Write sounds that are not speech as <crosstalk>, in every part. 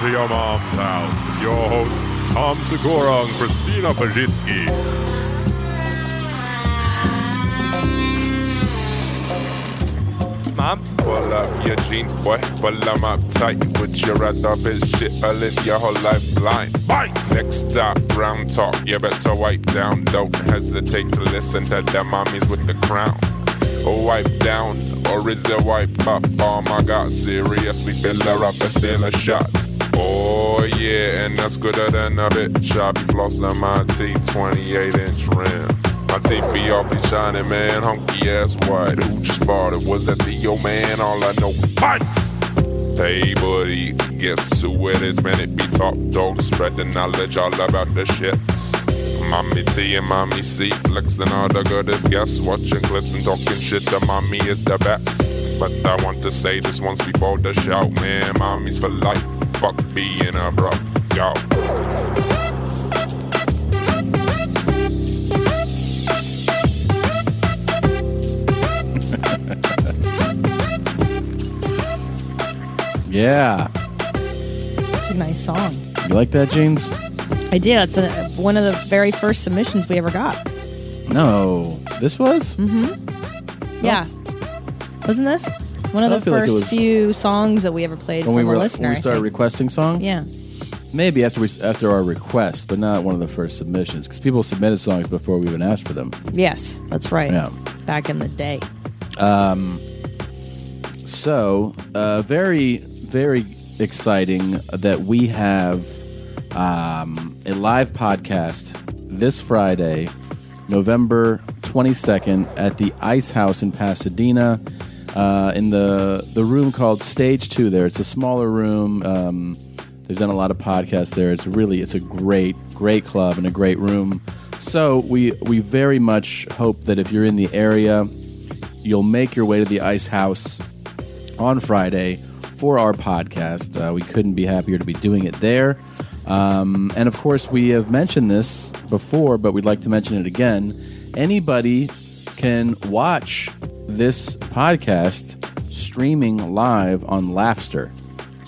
to your mom's house with your hosts Tom Segura and Christina Pazsitzky. Mom? Pull up your jeans, boy. Pull them up tight. Put your red up his shit, in your whole life blind. Bites! Next stop, ground talk. You better wipe down. Don't hesitate to listen to the mommies with the crown. Or wipe down, or is it wipe up? Oh my god, seriously, fill her up a sailor shot. Oh yeah, and that's gooder than a bitch. I be flossing my teeth, 28 inch rim. My teeth be all be shining, man. Hunky ass white. Who just bought it? Was that the old man? All I know bites. Hey buddy, guess who it is? Man, it be top dog. Spread the knowledge all about the shits. Mommy T and Mommy C, flexing all the goodest guests. Watching clips and talking shit. The mommy is the best. But I want to say this once before the shout, man. Mommy's for life. Fuck being a bro. Yo. <laughs> Yeah. It's a nice song. You like that, James? I did. It's a, one of the very first submissions we ever got. No. This was? Mm-hmm. Yeah. Wasn't this one of I the feel like it first was- few songs that we ever played When from we a were listener? when we I started think. requesting songs? Yeah. Maybe after we after our request, but not one of the first submissions because people submitted songs before we even asked for them. Yes, that's right. Yeah. Back in the day. Um, so, uh, very, very exciting that we have um, a live podcast this Friday, November 22nd, at the Ice House in Pasadena, uh, in the, the room called Stage 2 there. It's a smaller room. Um, they've done a lot of podcasts there. It's really, it's a great, great club and a great room. So we, we very much hope that if you're in the area, you'll make your way to the Ice House on Friday for our podcast. Uh, we couldn't be happier to be doing it there. Um, and of course, we have mentioned this before, but we'd like to mention it again. Anybody can watch this podcast streaming live on Laffster.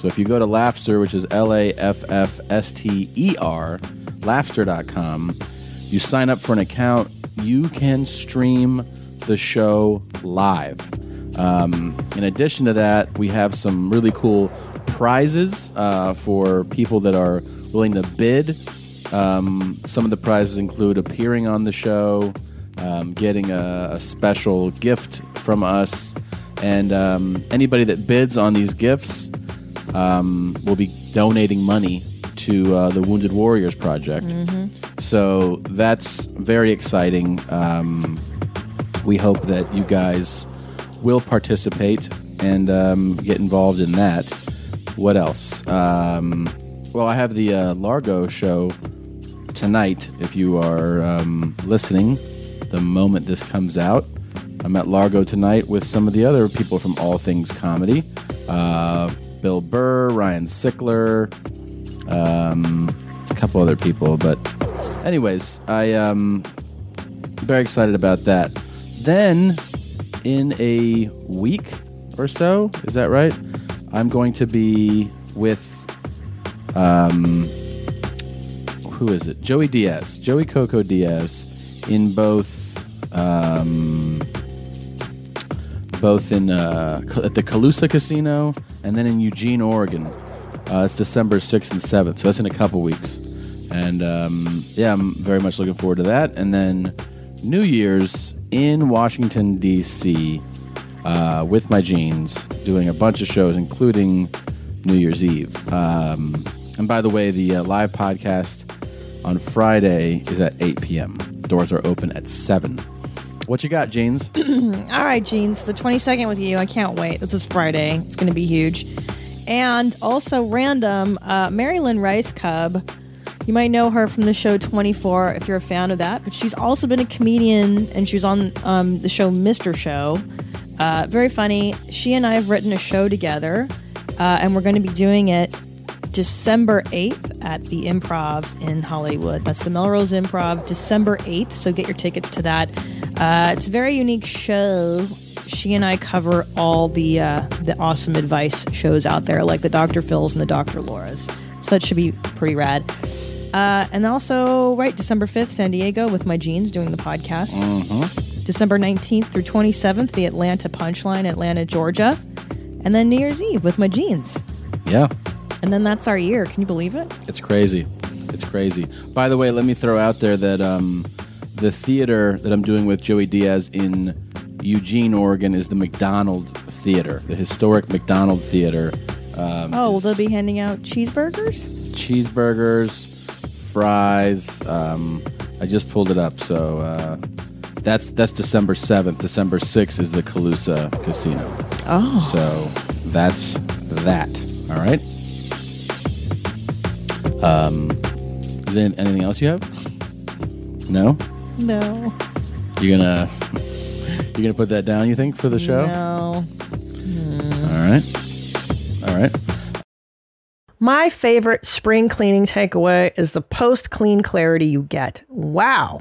So if you go to Laffster, which is L A F F S T E R, laffster.com, you sign up for an account, you can stream the show live. Um, in addition to that, we have some really cool prizes uh, for people that are willing to bid. Um, some of the prizes include appearing on the show, um, getting a, a special gift from us, and um, anybody that bids on these gifts um, will be donating money to uh, the Wounded Warriors Project. So that's very exciting. Um, we hope that you guys will participate and um, get involved in that. What else? Um, well, I have the uh, Largo show tonight. If you are um, listening, the moment this comes out, I'm at Largo tonight with some of the other people from All Things Comedy uh, Bill Burr, Ryan Sickler, um, a couple other people. But, anyways, I um, very excited about that. Then, in a week or so, is that right? I'm going to be with um, who is it? Joey Diaz, Joey Coco Diaz, in both um, both in uh, at the Calusa Casino and then in Eugene, Oregon. Uh, it's December sixth and seventh, so that's in a couple weeks. And um, yeah, I'm very much looking forward to that. And then New Year's in Washington D.C. Uh, with my jeans, doing a bunch of shows, including New Year's Eve. Um, and by the way, the uh, live podcast on Friday is at 8 p.m. Doors are open at 7. What you got, Jeans? <clears throat> All right, Jeans, the 22nd with you. I can't wait. This is Friday. It's going to be huge. And also, random, uh, Mary Lynn Rajskub. You might know her from the show 24 if you're a fan of that, but she's also been a comedian and she was on um, the show Mr. Show. Uh, very funny. She and I have written a show together, uh, and we're going to be doing it December 8th at the Improv in Hollywood. That's the Melrose Improv, December 8th. So get your tickets to that. Uh, it's a very unique show. She and I cover all the uh, the awesome advice shows out there, like the Dr. Phil's and the Dr. Laura's. So that should be pretty rad. Uh, and also, right, December 5th, San Diego with my jeans doing the podcast. December 19th through 27th, the Atlanta Punchline, Atlanta, Georgia. And then New Year's Eve with my jeans. Yeah. And then that's our year. Can you believe it? It's crazy. It's crazy. By the way, let me throw out there that um, the theater that I'm doing with Joey Diaz in Eugene, Oregon, is the McDonald Theater, the historic McDonald Theater. Um, Oh, will they be handing out cheeseburgers? cheeseburgers, fries. Um, I just pulled it up, so uh, that's that's December seventh. December sixth is the Calusa Casino. Oh. So that's that. All right. Um, is there anything else you have? No. No. You're gonna you're gonna put that down. You think for the show? No. Hmm. All right. All right. My favorite spring cleaning takeaway is the post clean clarity you get. Wow.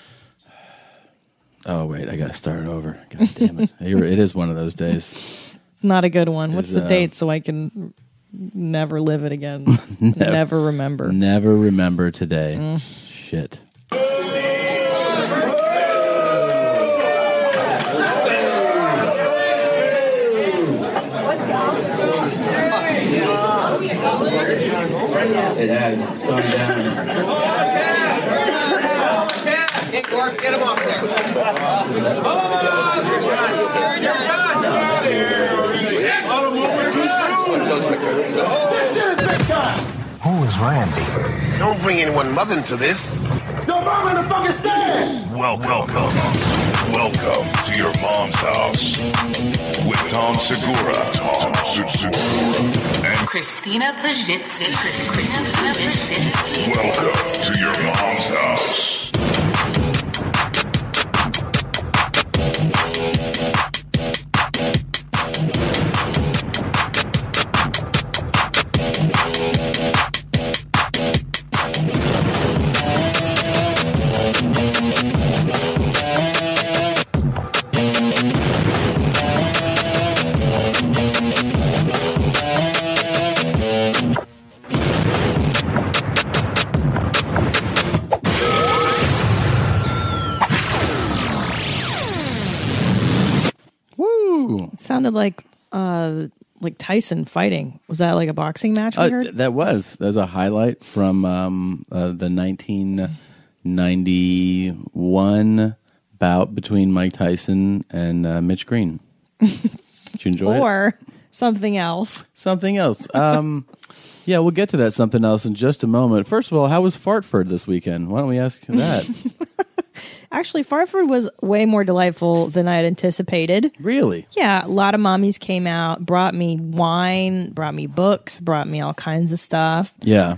Oh wait, I gotta start over. God damn it! It is one of those days. <laughs> Not a good one. What's Is, the uh, date so I can never live it again? <laughs> never remember. Never remember today. Mm. Shit. It has gone down. Who is Randy? Don't bring anyone mother into this. Your mom in the fucking stand! Welcome. Welcome to your mom's house with Tom Segura. Tom Segura. And Christina Pajitsin. Christina Pajitsin. welcome to your mom's house. Sounded like uh like Tyson fighting. Was that like a boxing match we Uh, heard? that was that was a highlight from um, uh, the 1991 bout between Mike Tyson and uh, Mitch Green. <laughs> Did you enjoy it? or something else. Something else. Um, yeah, we'll get to that something else in just a moment. First of all, how was Fartford this weekend? Why don't we ask that? <laughs> Actually, Farford was way more delightful than I had anticipated. really? Yeah, a lot of mommies came out, brought me wine, brought me books, brought me all kinds of stuff. Yeah.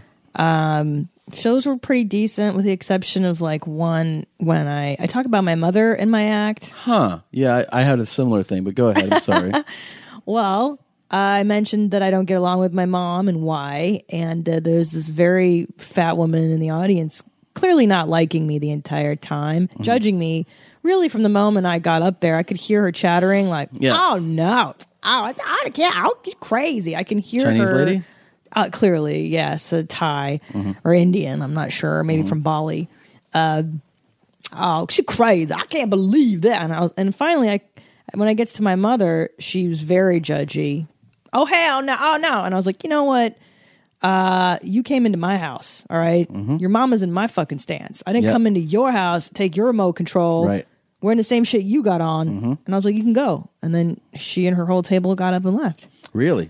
Shows were pretty decent, with the exception of like one when I I talk about my mother in my act. Huh. Yeah, I, I had a similar thing, but go ahead. I'm sorry. <laughs> Well, I mentioned that I don't get along with my mom and why, and uh, there's this very fat woman in the audience, clearly not liking me the entire time, judging me really from the moment I got up there, I could hear her chattering like, Yeah. "Oh no, oh it's, I can't, I'll crazy." I can hear Chinese her. lady? Uh, clearly, yes, a Thai or Indian. I'm not sure. Maybe from Bali. Uh, oh, she crazy. I can't believe that. And I was, and finally, I when I gets to my mother, she was very judgy. Oh hell no! Oh no! And I was like, you know what? Uh, you came into my house. All right? your mama's in my fucking stance. I didn't Yep. come into your house, take your remote control. Right. Wearing the same shit you got on, and I was like, you can go. And then she and her whole table got up and left. Really?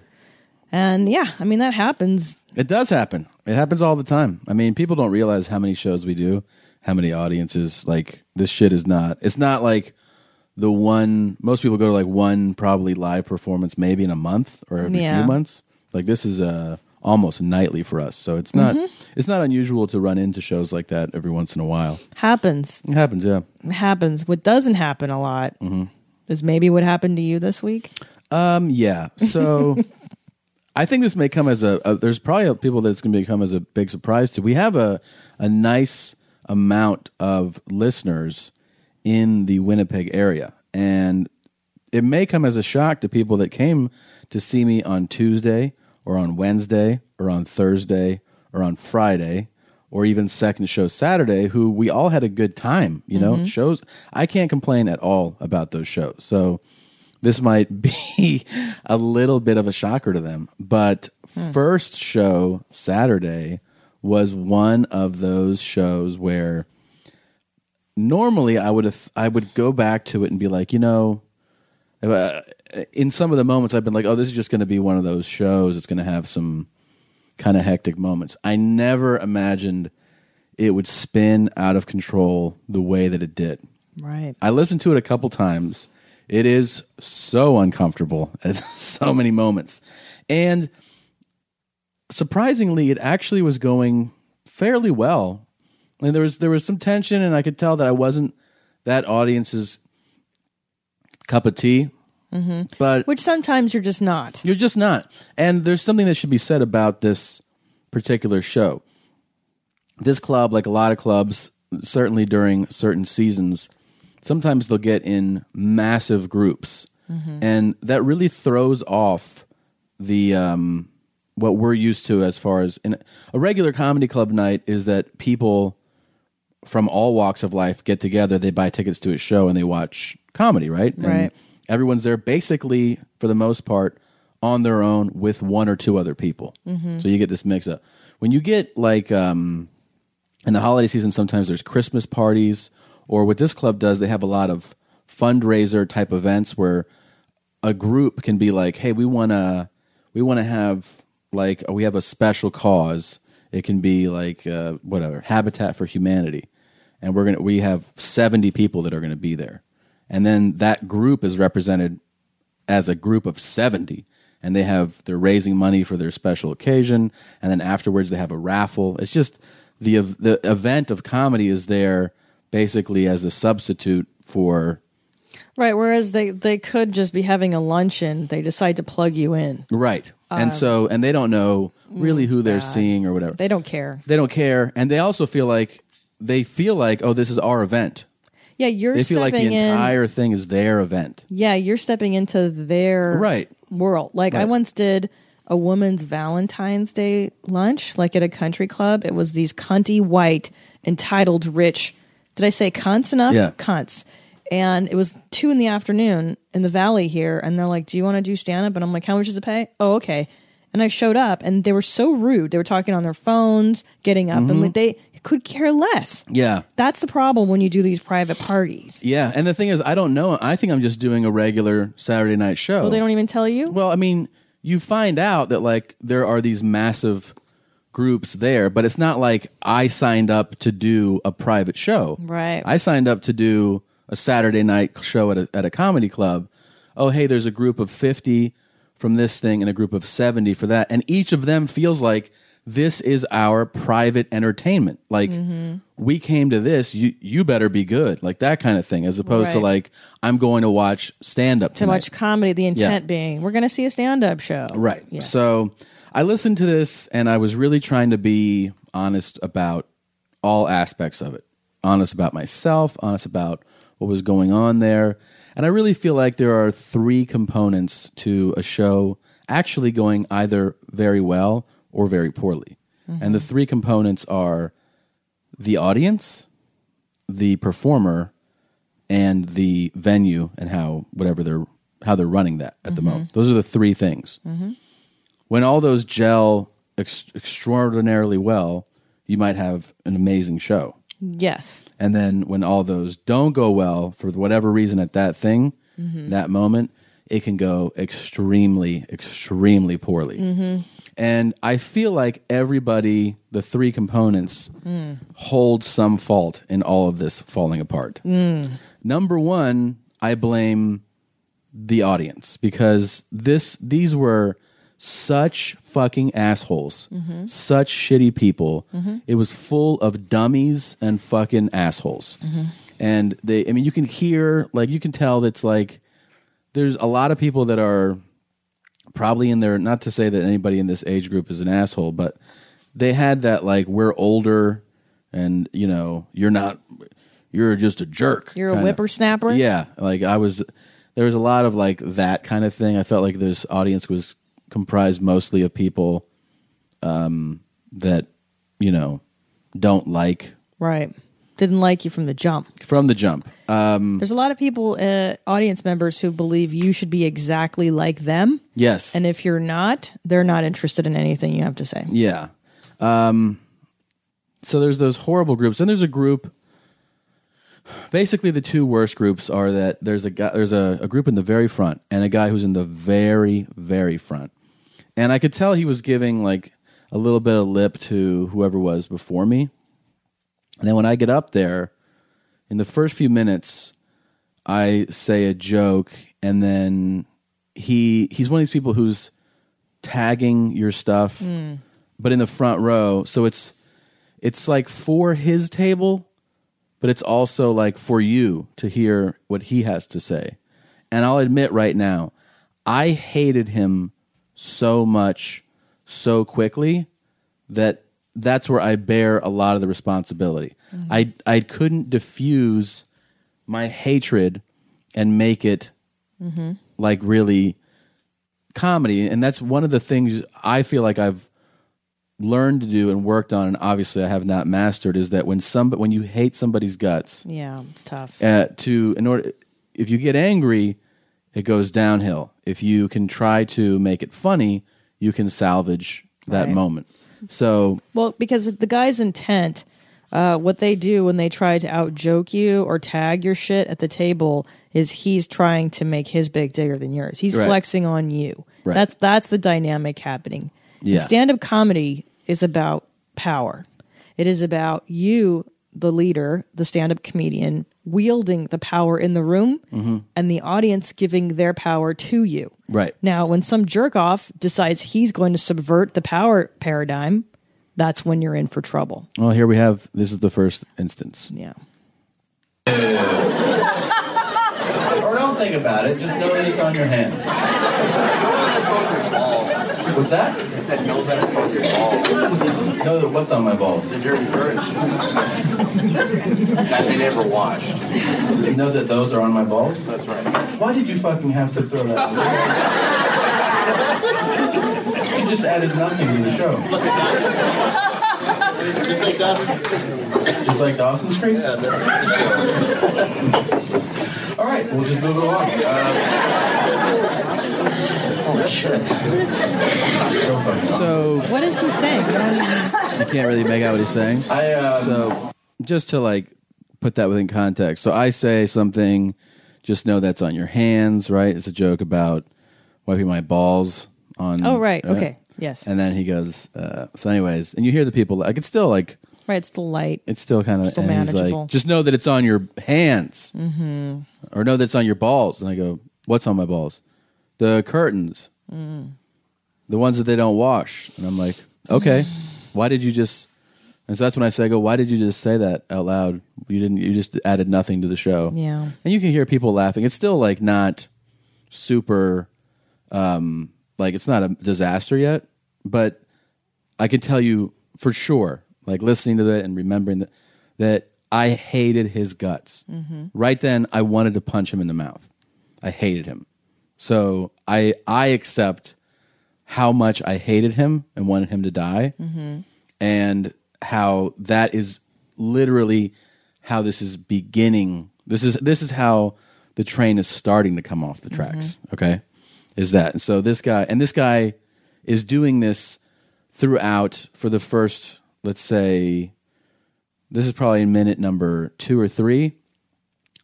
And yeah, I mean that happens. It does happen. It happens all the time. I mean, people don't realize how many shows we do, how many audiences. Like this shit is not. It's not like the one. Most people go to like one probably live performance maybe in a month or every Yeah. few months. Like this is uh, almost nightly for us. So it's not. It's not unusual to run into shows like that every once in a while. Happens. It happens. Yeah. It happens. What doesn't happen a lot is maybe what happened to you this week. Um. Yeah. So. <laughs> I think this may come as a, a there's probably a, people that's going to become as a big surprise to. We have a a nice amount of listeners in the Winnipeg area, and it may come as a shock to people that came to see me on Tuesday or on Wednesday or on Thursday or on Friday or even second show Saturday who we all had a good time, you know? Shows I can't complain at all about those shows. So this might <laughs> be a little bit of a shocker to them, but first show Saturday was one of those shows where normally I would have I would go back to it and be like, you know, uh, in some of the moments I've been like, oh, this is just going to be one of those shows. It's going to have some kind of hectic moments. I never imagined it would spin out of control the way that it did. Right. I listened to it a couple times. It is so uncomfortable <laughs> at so many moments. And surprisingly, it actually was going fairly well. And there was there was some tension and I could tell that I wasn't that audience's cup of tea. Mm-hmm. But Which sometimes you're just not. you're just not. And there's something that should be said about this particular show. This club, like a lot of clubs, certainly during certain seasons, sometimes they'll get in massive groups. And that really throws off the um, what we're used to as far as in a regular comedy club night is that people from all walks of life get together, they buy tickets to a show and they watch comedy, right? And Right. Everyone's there basically for the most part on their own with one or two other people. So you get this mix up. When you get like um in the holiday season sometimes there's Christmas parties or what this club does, they have a lot of fundraiser type events where a group can be like, "Hey, we want to we want to have like we have a special cause. It can be like uh, whatever Habitat for Humanity, and we're gonna we have seventy people that are gonna be there, and then that group is represented as a group of seventy, and they have they're raising money for their special occasion, and then afterwards they have a raffle. It's just the the event of comedy is there basically as a substitute for Right. Whereas they, they could just be having a luncheon. They decide to plug you in. Right. and so, and they don't know really who they're Um, bad. seeing or whatever. They don't care. They don't care. And they also feel like, they feel like, oh, this is our event. Yeah, you're. They feel like the stepping in. entire thing is their event. Yeah, you're stepping into their Right. world. Like I Right. once did a woman's Valentine's Day lunch, like at a country club. It was these cunty white, entitled rich. Did I say cunts enough? Yeah. Cunts. And it was two in the afternoon in the valley here, and they're like, "Do you want to do stand up?" And I'm like, "How much does it pay?" Oh, okay. And I showed up, and they were so rude. They were talking on their phones, getting up, Mm-hmm. and like, they could care less. Yeah. That's the problem when you do these private parties. Yeah. And the thing is, I don't know. I think I'm just doing a regular Saturday night show. Well, they don't even tell you. Well, I mean, you find out that like there are these massive groups there, but it's not like I signed up to do a private show. Right. I signed up to do a Saturday night show at a, at a comedy club. Oh, hey, there's a group of 50 from this thing and a group of 70 for that. And each of them feels like this is our private entertainment. Like Mm-hmm. we came to this, you you better be good. Like that kind of thing as opposed to like I'm going to watch stand up to watch comedy. The intent Yeah. being we're going to see a stand-up show, Right. Yes. So I listened to this and I was really trying to be honest about all aspects of it. Honest about myself, honest about what was going on there. And I really feel like there are three components to a show actually going either very well or very poorly. And the mm-hmm. three components are the audience, the performer, and the venue and how whatever they're how they're running that at the mm-hmm. moment. Those are the three things. Mm-hmm. When all those gel ex- extraordinarily well, you might have an amazing show. Yes. And then when all those don't go well for whatever reason at that thing, that moment, it can go extremely, extremely poorly. And I feel like everybody, the three components, hold some fault in all of this falling apart. Number one, I blame the audience because this these were such fucking assholes, such shitty people. It was full of dummies and fucking assholes. And they, I mean, you can hear, like, you can tell that's like, there's a lot of people that are probably in there, not to say that anybody in this age group is an asshole, but they had that, like, we're older and, you know, you're not, you're just a jerk. You're a kinda. whippersnapper? Yeah. Like, I was, there was a lot of, like, that kind of thing. I felt like this audience was comprised mostly of people um, that, you know, don't like Right. Didn't like you from the jump. from the jump. Um, There's a lot of people, uh, audience members, who believe you should be exactly like them. yes. And if you're not, they're not interested in anything you have to say. Yeah. Um, so there's those horrible groups, and there's a group. Basically, the two worst groups are that there's a guy, there's a, a group in the very front, and a guy who's in the very, very front. And I could tell he was giving like a little bit of lip to whoever was before me. And then when I get up there, in the first few minutes, I say a joke, and then he he's one of these people who's tagging your stuff, but in the front row. So it's it's like for his table, but it's also like for you to hear what he has to say. And I'll admit right now, I hated him so much so quickly that that's where I bear a lot of the responsibility. I I couldn't diffuse my hatred and make it like really comedy and that's one of the things I feel like I've learned to do and worked on and obviously I have not mastered is that when some when you hate somebody's guts Yeah, it's tough. uh, to in order if you get angry it goes downhill if you can try to make it funny you can salvage that Right. moment so Well, because the guy's intent, uh, what they do when they try to out joke you or tag your shit at the table is he's trying to make his big bigger than yours. He's Right. flexing on you. Right. That's that's the dynamic happening. Yeah. Stand up comedy is about power. It is about you, the leader, the stand up comedian, wielding the power in the room mm-hmm. and the audience giving their power to you. right Now, when some jerk off decides he's going to subvert the power paradigm, that's when you're in for trouble. well here we have this is the first instance Yeah. or don't think about it just know that it's on your hands <laughs> what's that I said no that it's on your balls. know that what's on my balls The dirty birds. that they never washed. you know that those are on my balls That's right. Why did you fucking have to throw that? in? you just added nothing to the show. Just like Dawson's Just like Dawson's Creek? Yeah, All right, we'll just move it along. Uh, so fucking So What is he saying? I <laughs> you can't really make out what he's saying. I um, So just to like put that within context. So I say something, just know that's on your hands, right? It's a joke about wiping my balls on. Oh, right. Okay. Yes. And then he goes. Uh, so, anyways, and you hear the people. Like it's still like Right. It's still light. it's still kind of Still manageable. like, just know that it's on your hands, mm-hmm. or know that it's on your balls. And I go, what's on my balls? The curtains, Mm. the ones that they don't wash. And I'm like, okay, why did you just? And so that's when I say, I go, why did you just say that out loud? You didn't. You just added nothing to the show. Yeah. And you can hear people laughing. It's still like not super, um, like it's not a disaster yet, but I can tell you for sure, like listening to that and remembering that, that I hated his guts. Mhm. Right then, I wanted to punch him in the mouth. I hated him. So I I accept how much I hated him and wanted him to die, Mhm. and how that is literally how this is beginning. This is this is how the train is starting to come off the tracks. Okay, is that and so this guy and this guy is doing this throughout for the first let's say this is probably minute number two or three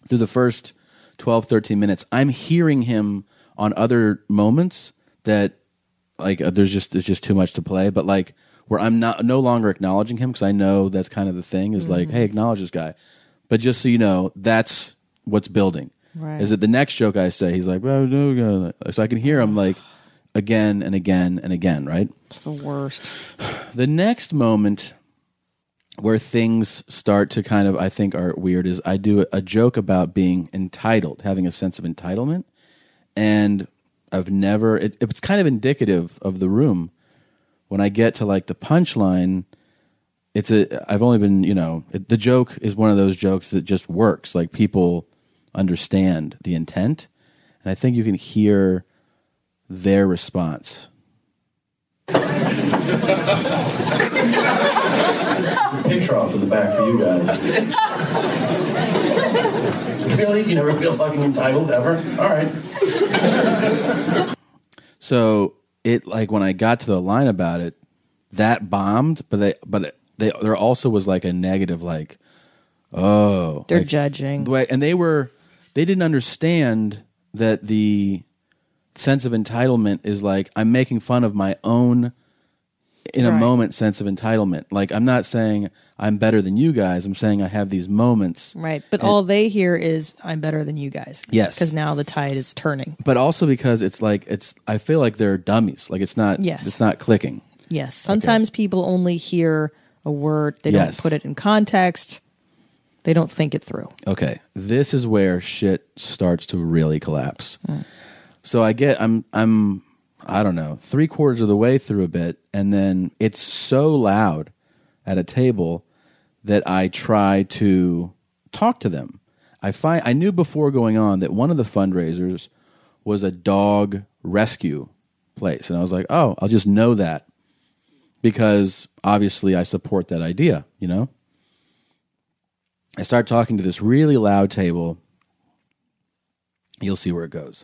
through the first 12 13 minutes i'm hearing him on other moments that like uh, there's just there's just too much to play but like where i'm not no longer acknowledging him because i know that's kind of the thing is like Mhm. hey acknowledge this guy but just so you know that's what's building Right. is it the next joke i say he's like well, no, no. so i can hear him like <sighs> again and again and again right It's the worst. <sighs> the next moment where things start to kind of I think are weird is I do a joke about being entitled, having a sense of entitlement, and I've never. It, it's kind of indicative of the room. When I get to like the punchline, it's a. I've only been you know it, the joke is one of those jokes that just works. Like people understand the intent, and I think you can hear their response. Picture off in the back for you guys. Really? You never feel fucking entitled ever? All right. So it like when I got to the line about it, that bombed, but they but they there also was like a negative like, oh, They're like- judging. Right, and they were they didn't understand that the sense of entitlement is like I'm making fun of my own in a moment sense of entitlement. Like I'm not saying I'm better than you guys. I'm saying I have these moments. Right. But And- all they hear is, I'm better than you guys. Yes. Because now the tide is turning. but also because it's like it's I feel like they're dummies. Like it's not Yes. it's not clicking. Yes. Sometimes people only hear a word, they don't put it in context, they don't think it through. Okay, this is where shit starts to really collapse. Hmm. So I get I'm I'm I don't know three quarters of the way through a bit, and then it's so loud at a table that I try to talk to them. I find I knew before going on that one of the fundraisers was a dog rescue place, and I was like, oh, I'll just know that because obviously I support that idea, you know. I start talking to this really loud table. You'll see where it goes.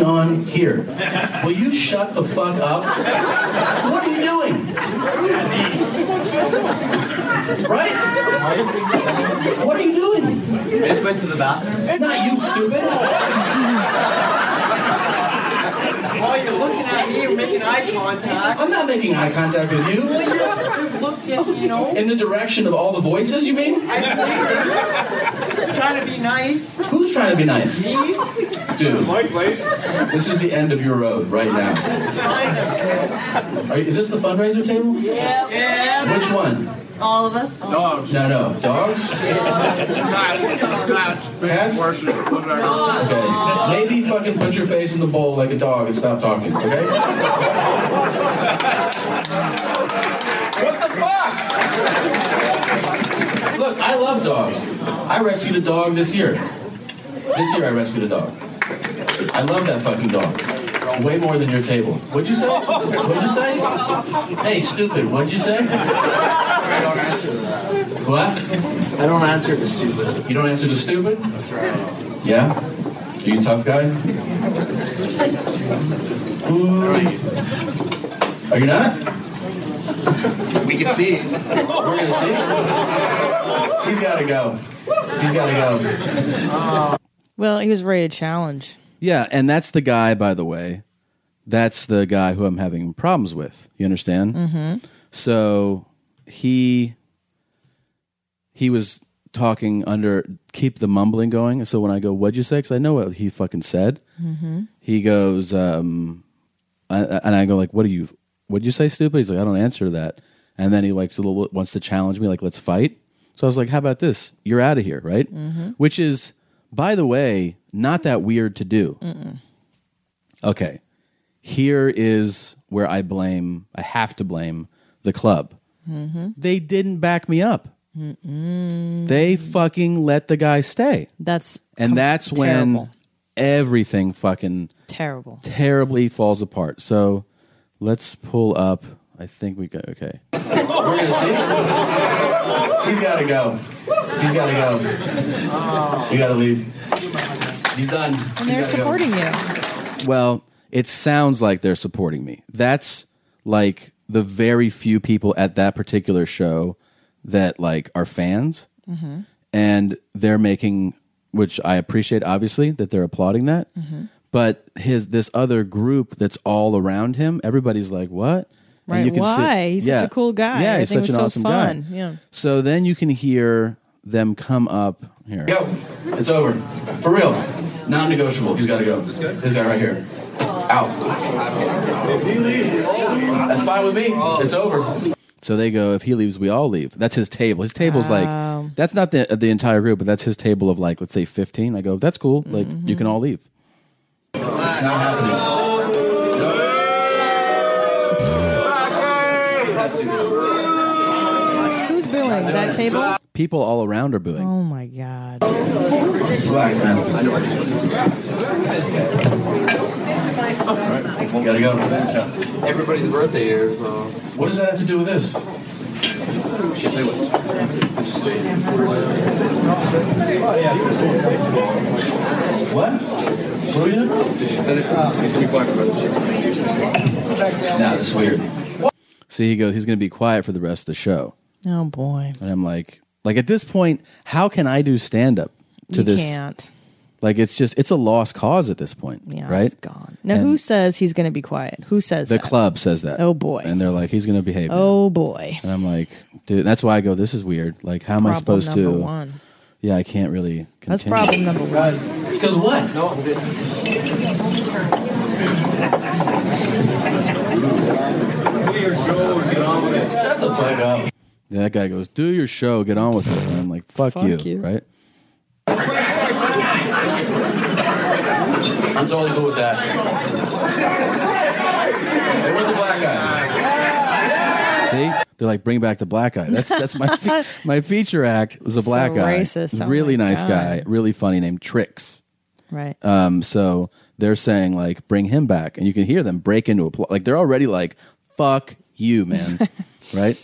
on here. Will you shut the fuck up? What are you doing? Right? What are you doing? I just went to the bathroom. Not you, stupid. Oh, you're looking at me, you're making eye contact. I'm not making eye contact with you. Well, you're looking, you know. In the direction of all the voices, you mean? I'm trying to be nice. Who's trying to be nice? Me? Dude, this is the end of your road right now. Are you, is this the fundraiser table? Yeah. Yeah. Which one? All of us. Dogs. No, no. Dogs? Cats? Okay. Maybe fucking put your face in the bowl like a dog and stop talking, okay? What the fuck? Look, I love dogs. I rescued a dog this year. This year I rescued a dog. I love that fucking dog. Way more than your table. What'd you say? What'd you say? Hey, stupid, what'd you say? I don't answer to that. What? I don't answer to stupid. You don't answer to stupid? That's right. Yeah? Are you a tough guy? Ooh. Are you not? We can see. We're gonna see. He's gotta go. He's gotta go. Well, he was ready to challenge. Yeah, and that's the guy, by the way. That's the guy who I'm having problems with. You understand? Mhm. So he he was talking under keep the mumbling going. So when I go, "What'd you say?" Because I know what he fucking said. Mhm. He goes, um, I, and I go like, "What do you? What'd you say, stupid?" He's like, "I don't answer that." And then he like wants to challenge me, like, "Let's fight." So I was like, "How about this? You're out of here, right?" Mhm. Which is, by the way, not that weird to do. Mm-mm. Okay. Here is where I blame, I have to blame the club. Mhm. They didn't back me up. Mm-mm. They fucking let the guy stay. That's And com- that's when everything fucking Terrible. terribly falls apart. So let's pull up. I think we got, okay. We're. <laughs> He's gotta go. He's gotta go. You gotta leave. He's done. And they're supporting you. Well, it sounds like they're supporting me. That's like the very few people at that particular show that like are fans Mhm. and they're making which I appreciate obviously that they're applauding that. Mhm. But his this other group that's all around him, everybody's like, "What?" Right, you can why? He's such a cool guy. Yeah, he's such an so awesome fun. guy. Yeah. So then you can hear them come up here. Go. It's over. For real. Non-negotiable. He's gotta go. This guy? This guy right here. Out. If he leaves, we all leave. That's fine with me. It's over. So they go, if he leaves, we all leave. That's his table. His table's Wow. like that's not the the entire group, but that's his table of like let's say fifteen. I go, that's cool. Like Mm-hmm. you can all leave. It's not happening. Who's booing? That table? People all around are booing. Oh my god. Relax, man. Gotta go. Everybody's birthday here, so. What does that have to do with this? What? What are we doing? Send it. Ah, it's gonna be quiet for the rest of the Nah, this is weird. See, he goes, he's going to be quiet for the rest of the show, Oh boy. and I'm like, like at this point, how can I do stand up to You this? can't. Like it's just it's a lost cause at this point, Yeah, right? it's gone. Now, And who says he's going to be quiet? Who says The that? club says that. Oh, boy. And they're like, he's going to behave. now. Oh boy. And I'm like, dude, that's why I go. This is weird. Like, how am I Problem supposed to? number one. Yeah, I can't really. That's Continue. problem number one. Because what? No. <laughs> Shut the fuck up. Yeah, that guy goes, "Do your show, get on with it." And I'm like, "Fuck, Fuck you, you. right?" I'm totally cool with that. Hey, where's the black guy? See, they're like, bring back the black guy. That's that's my fe- <laughs> my feature act was a So black guy, racist. Oh really my nice God. guy, really funny, named Tricks. Right. Um, so they're saying like, bring him back, and you can hear them break into applause. Like they're already like, fuck you, man, <laughs> right?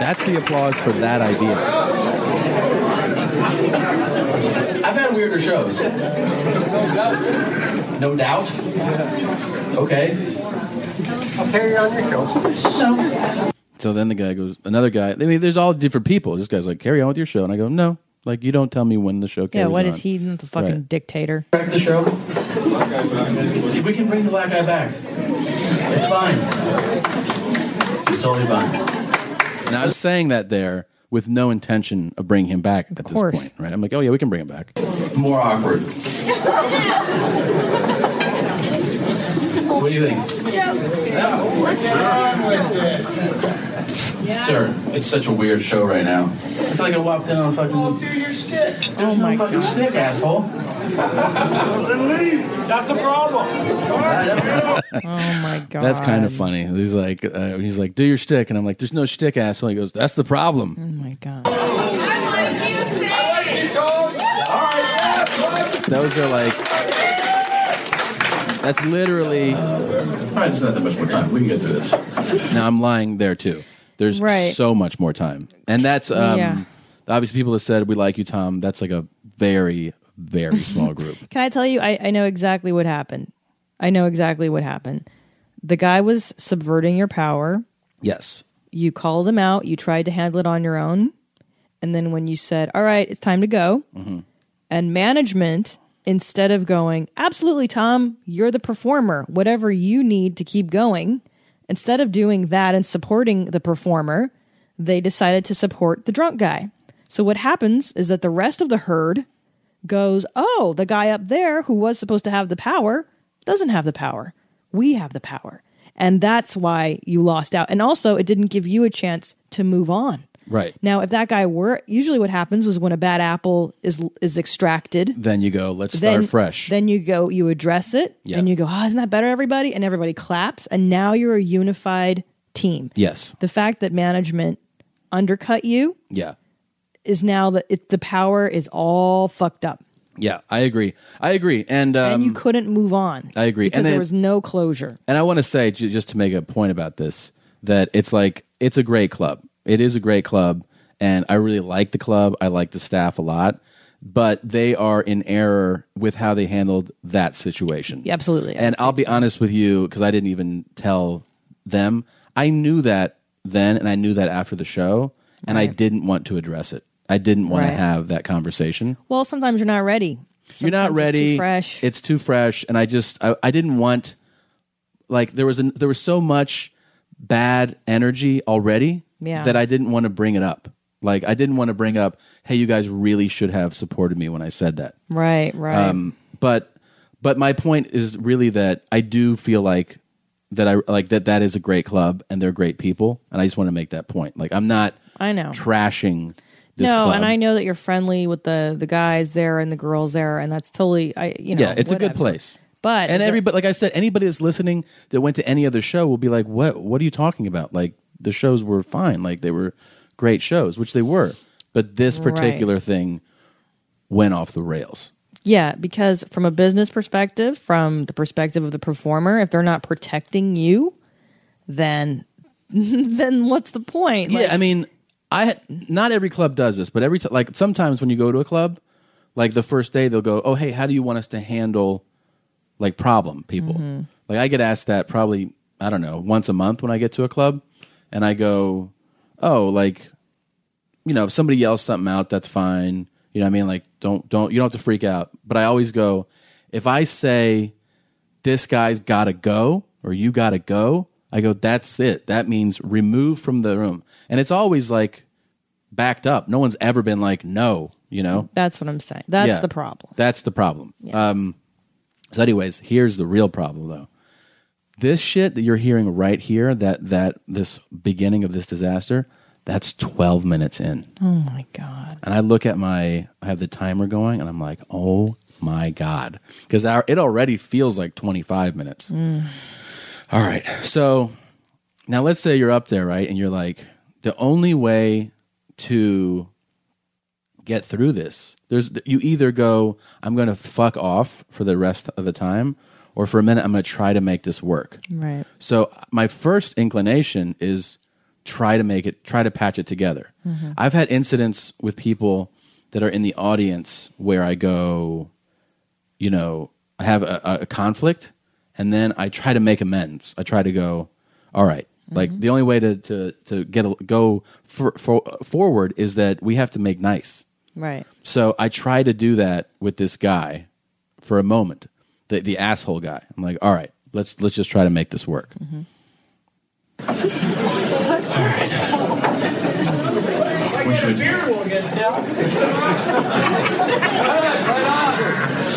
That's the applause for that idea. I've had weirder shows. No doubt. Okay. I'll carry on your show. So then the guy goes, another guy. I mean, there's all different people. This guy's like, carry on with your show, and I go, no, like you don't tell me when the show Yeah, carries what on. is he? The fucking Right. dictator. Back the show. We can bring the black guy back. It's fine. It's totally fine. And I was saying that there with no intention of bringing him back at this course. point, right? I'm like, oh yeah, we can bring him back. More awkward. What do you think? What's wrong with it? Sir, it's such a weird show right now. I feel like I walked in on fucking. Go through your stick. There's no fucking stick, asshole. Then leave. That's the problem. Oh my <laughs> god. That's kind of funny. He's like, uh, he's like, do your stick, and I'm like, there's no stick, asshole. He goes, that's the problem. Oh my god. Those are like, that's literally. All right, there's not that much more time. We can get through this. Now I'm lying there too. There's Right. so much more time, and that's um, Yeah. obviously people have said we like you, Tom. That's like a very, very <laughs> small group. Can I tell you? I, I know exactly what happened. I know exactly what happened. The guy was subverting your power. Yes. You called him out. You tried to handle it on your own. And then when you said, all right, it's time to go, and management, instead of going, absolutely, Tom, you're the performer, whatever you need to keep going, instead of doing that and supporting the performer, they decided to support the drunk guy. So what happens is that the rest of the herd goes, oh, the guy up there who was supposed to have the power doesn't have the power. We have the power. And that's why you lost out. And also, it didn't give you a chance to move on. Right. Now, if that guy were, usually what happens is when a bad apple is is extracted, Then you go, let's then, start fresh. Then you go, you address it, Yeah. and you go, oh, isn't that better, everybody? And everybody claps, and now you're a unified team. yes. The fact that management undercut you Yeah. is now that it, the power is all fucked up, Yeah. I agree. I agree. And um, and you couldn't move on. I agree. because And there then- was no closure. And I want to say, ju- just to make a point about this, that it's like it's a great club. It is a great club, and I really like the club. I like the staff a lot, but they are in error with how they handled that situation. Yeah, absolutely. And I'll be honest with you because I didn't even tell them. I knew that then, and I knew that after the show, and I Right. didn't want to address it. I didn't want Right. to have that conversation Well, sometimes you're not ready. you're not it's ready. too fresh. It's too fresh, and I just I, I didn't want like there was an, there was so much bad energy already Yeah. that I didn't want to bring it up. Like I didn't want to bring up, hey, you guys really should have supported me when I said that. Right, right. Um, but but my point is really that I do feel like that I like that that is a great club and they're great people, and I just want to make that point. Like I'm not I know. trashing this no, club. and I know that you're friendly with the the guys there and the girls there, and that's totally, I you know, yeah, it's a good place. But and is there- everybody, like I said, anybody that's listening that went to any other show will be like, "What? What are you talking about?" Like the shows were fine, like they were great shows, which they were, but this Right. particular thing went off the rails. Yeah, because from a business perspective, from the perspective of the performer, if they're not protecting you, then <laughs> then what's the point? yeah, I mean, I not every club does this, but every t- like sometimes when you go to a club, like the first day they'll go, "Oh, hey, how do you want us to handle like problem people?" Mhm. Like I get asked that probably I don't know once a month when I get to a club, and I go, "Oh, like you know, if somebody yells something out, that's fine. You know what I mean? Like don't don't you don't have to freak out." But I always go, if I say this guy's got to go or you got to go, I go, that's it. That means remove from the room. And it's always like backed up. No one's ever been like, no, you know? That's what I'm saying. That's Yeah. the problem. That's the problem. Um, so, anyways, here's the real problem, though. This shit that you're hearing right here, that that this beginning of this disaster, that's 12 minutes in, Oh my god. and I look at my, I have the timer going, and I'm like, oh my god, because it already feels like 25 minutes. Mm. All right. So now let's say you're up there, right? And you're like, the only way to get through this, there's you either go, I'm going to fuck off for the rest of the time, or for a minute, I'm going to try to make this work. Right. So my first inclination is try to make it, try to patch it together. Mhm. I've had incidents with people that are in the audience where I go, you know, I have a, a- conflict, and then I try to make amends. I try to go, all right. Like the only way to to to get a, go for, for, forward is that we have to make nice. Right. So I try to do that with this guy for a moment, the the asshole guy. I'm like, all right, let's let's just try to make this work. Which would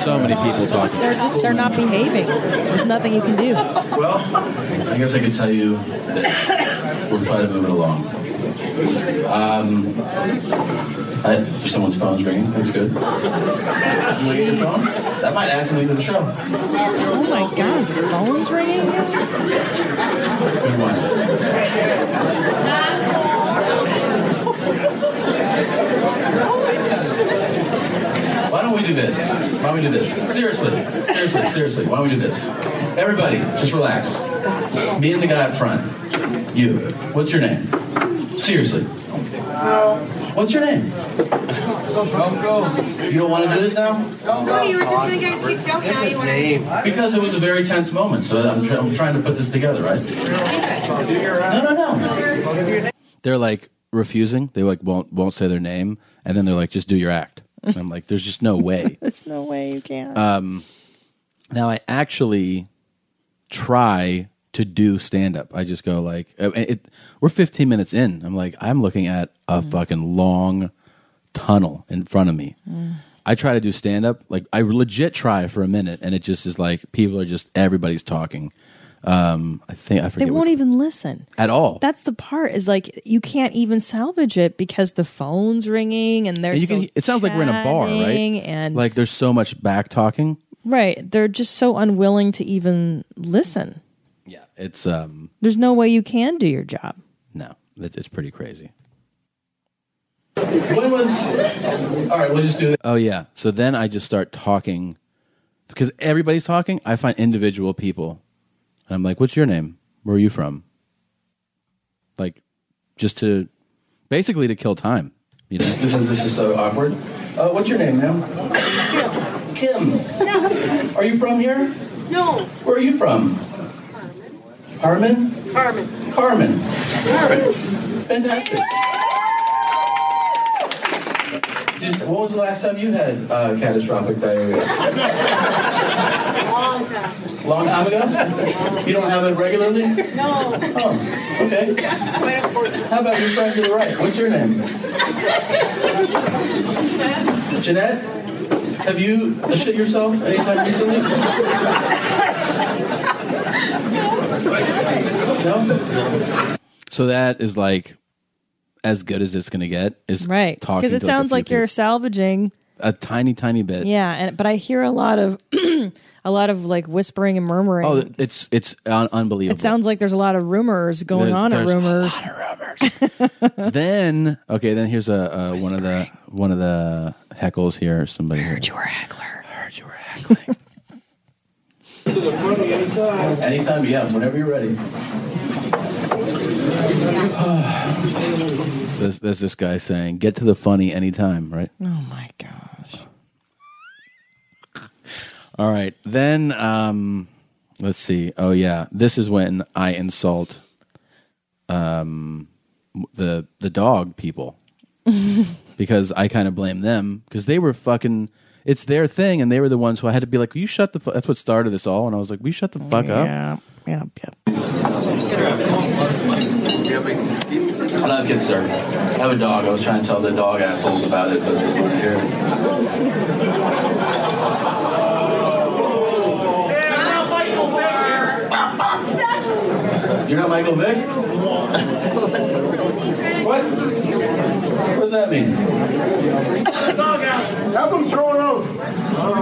So many people talking. They're just they're not behaving. There's nothing you can do. Well, I guess I could tell you that we're trying to move it along. Um, I, someone's phone's ringing. That's good. You want to get your phone? That might add something to the show. Oh my god, your phone's ringing. Good one. Why don't we do this? Why don't we do this? Seriously, seriously, seriously. Why don't we do this? Everybody, just relax. Me and the guy up front. You. What's your name? Seriously. What's your name? Don't go. You don't want to do this now? No, you were just gonna get kicked out now. You want to? Because it was a very tense moment, so I'm, try- I'm trying to put this together, right? No, no, no. They're like refusing. They like won't won't say their name, and then they're like, just do your act. And I'm like, there's just no way. <laughs> There's no way you can. Um, now I actually try to do stand up. I just go like, uh, it, we're 15 minutes in. I'm like, I'm looking at a fucking long tunnel in front of me. I try to do stand up. Like I legit try for a minute, and it just is like people are just everybody's talking. Um, I think I forget. They won't what, even listen. at all. That's the part is like you can't even salvage it because the phone's ringing and And there's you can, it sounds like we're in a bar, right? And like there's so much back talking. right, they're just so unwilling to even listen. It's um There's no way you can do your job. no, it, it's pretty crazy. When was? All right, we'll just do it. Oh yeah. So then I just start talking because everybody's talking. I find individual people, and I'm like, "What's your name? Where are you from?" Like, just to basically to kill time. You know. This is this is so awkward. Uh, what's your name, ma'am? Kim. Kim. Are you from here? No. Where are you from? Harmon. Carmen. Carmen. Carmen. Fantastic. Did, when was the last time you had uh, catastrophic diarrhea? Long time. Long time ago? You don't have it regularly? No. Oh, okay. How about your friend to the right? What's your name? Jeanette? Have you shit yourself anytime recently? No? So that is like as good as it's going to get. Is Right. Because it sounds like you're salvaging a tiny, tiny bit. Yeah, and but I hear a lot of <clears throat> a lot of like whispering and murmuring. Oh, it's it's un- unbelievable. it sounds like there's a lot of rumors going There's- on at there's a rumors. <laughs> then okay, then here's a, a one of the one of the heckles here. Somebody heard you were a heckler. Heard you were heckling. Anytime, yeah, whenever you're ready. <sighs> there's, there's this guy saying, "Get to the funny anytime," right? Oh my gosh. <laughs> All right. Then um let's see. Oh yeah. This is when I insult um the the dog people. <laughs> because I kind of blame them because they were fucking it's their thing and they were the ones who I had to be like, "You shut the fu-. that's what started this all." And I was like, "We shut the fuck up." Yeah. Yeah. Yeah. I don't have kids, sir. I have a dog. I was trying to tell the dog assholes about it, but they weren't here. You're not Michael Vick? What? What does that mean? Have them throw it out. All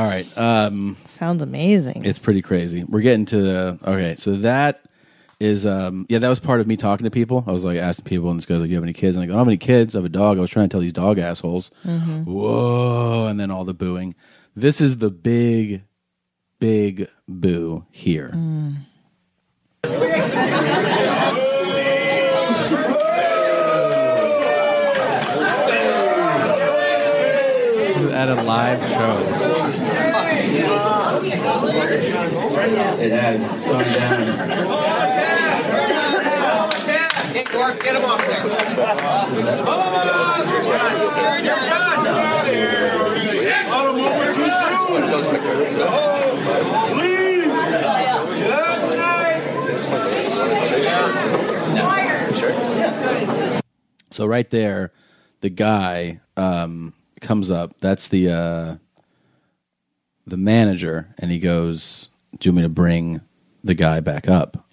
All right. Um, Sounds amazing. It's pretty crazy. We're getting to the okay. So that is um yeah that was part of me talking to people. I was like asking people, and this guy's like, Do "You have any kids?" And I go, "I don't have any kids. I have a dog." I was trying to tell these dog assholes. Mhm. Whoa! And then all the booing. This is the big, big boo here. This is at a live show. It has gone down. Get him off there. So right there, the guy um, comes up. That's the uh, the manager, and he goes, "Do you want me to bring the guy back up,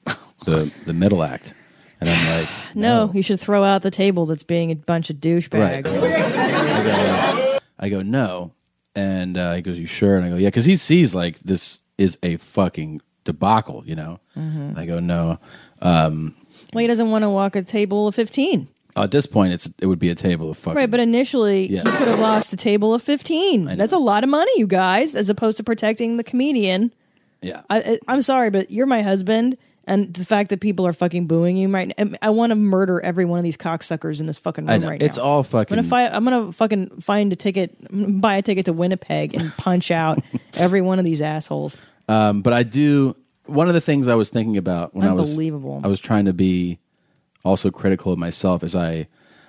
the the middle act?" And I'm like, <sighs> no, you should throw out the table that's being a bunch of douchebags. I go, I go, no. And uh, he goes, you sure? And I go, yeah, because he sees like this is a fucking debacle, you know. Mhm. And I go, no. Um, Well, he doesn't want to walk a table of 15. at this point, it's it would be a table of fucking. Right, but initially Yeah. he could have lost a table of 15. That's a lot of money, you guys, as opposed to protecting the comedian. Yeah. I- I'm sorry, but you're my husband, and the fact that people are fucking booing you right now, I want to murder every one of these cocksuckers in this fucking room right now. It's all fucking- I'm gonna, fi- I'm gonna fucking find a ticket, buy a ticket to Winnipeg and punch out <laughs> every one of these assholes. Um, but I do. One of the things I was thinking about when I was Unbelievable. I was trying to be also critical of myself is I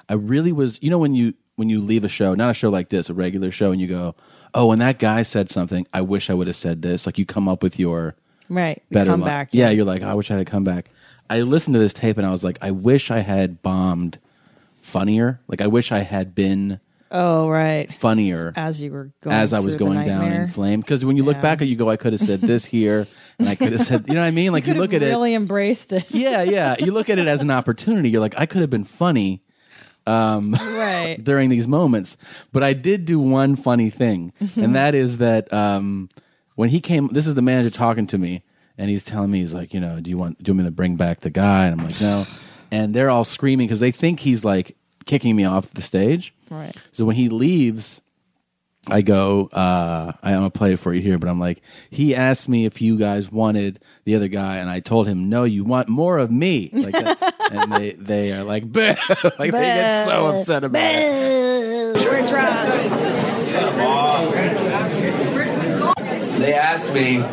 I really was. You know when you when you leave a show, not a show like this, a regular show, and you go, oh, when that guy said something, I wish I would have said this. Like you come up with your Right, better come back. Yeah, you're like, I wish I had come back. I listened to this tape and I was like, I wish I had bombed funnier. Like I wish I had been Oh, right. funnier As you were going as I was through the going down nightmare. in flame. Because when you look Yeah. back, at you go, I could have said this here, and I could have said, you know what I mean? Like you, look at really embraced it. it, yeah, yeah. You look at it as an opportunity. You're like, I could have been funny. Um, Right. <laughs> during these moments, but I did do one funny thing, and that is that um, when he came, this is the manager talking to me, and he's telling me, he's like, you know, do you want, do you want me to bring back the guy? And I'm like, no, and they're all screaming because they think he's like kicking me off the stage. Right. So when he leaves, I go, uh, I'm gonna play it for you here, but I'm like, he asked me if you guys wanted the other guy, and I told him, no, you want more of me. Like that. <laughs> and they, they are like, <laughs> "Bah!" like they get so upset about it. We're drunk. They asked me. No.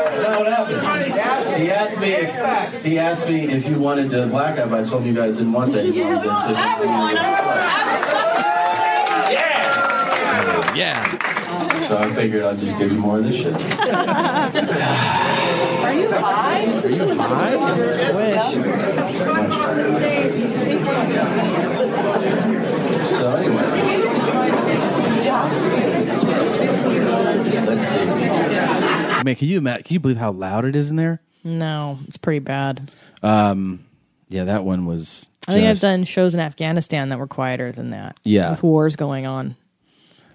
That's not what happened. He asked me if he asked me if you wanted the black guy, but I told him you guys didn't want that. You wanted this. Yeah. So I figured I'll just give you more of this shit. Are you high? Are you high? So anyway, let's see. Man, can you imagine? Can you believe how loud it is in there? No, it's pretty bad. Um, yeah, that one was. I think I've done shows in Afghanistan that were quieter than that. Yeah. With wars going on.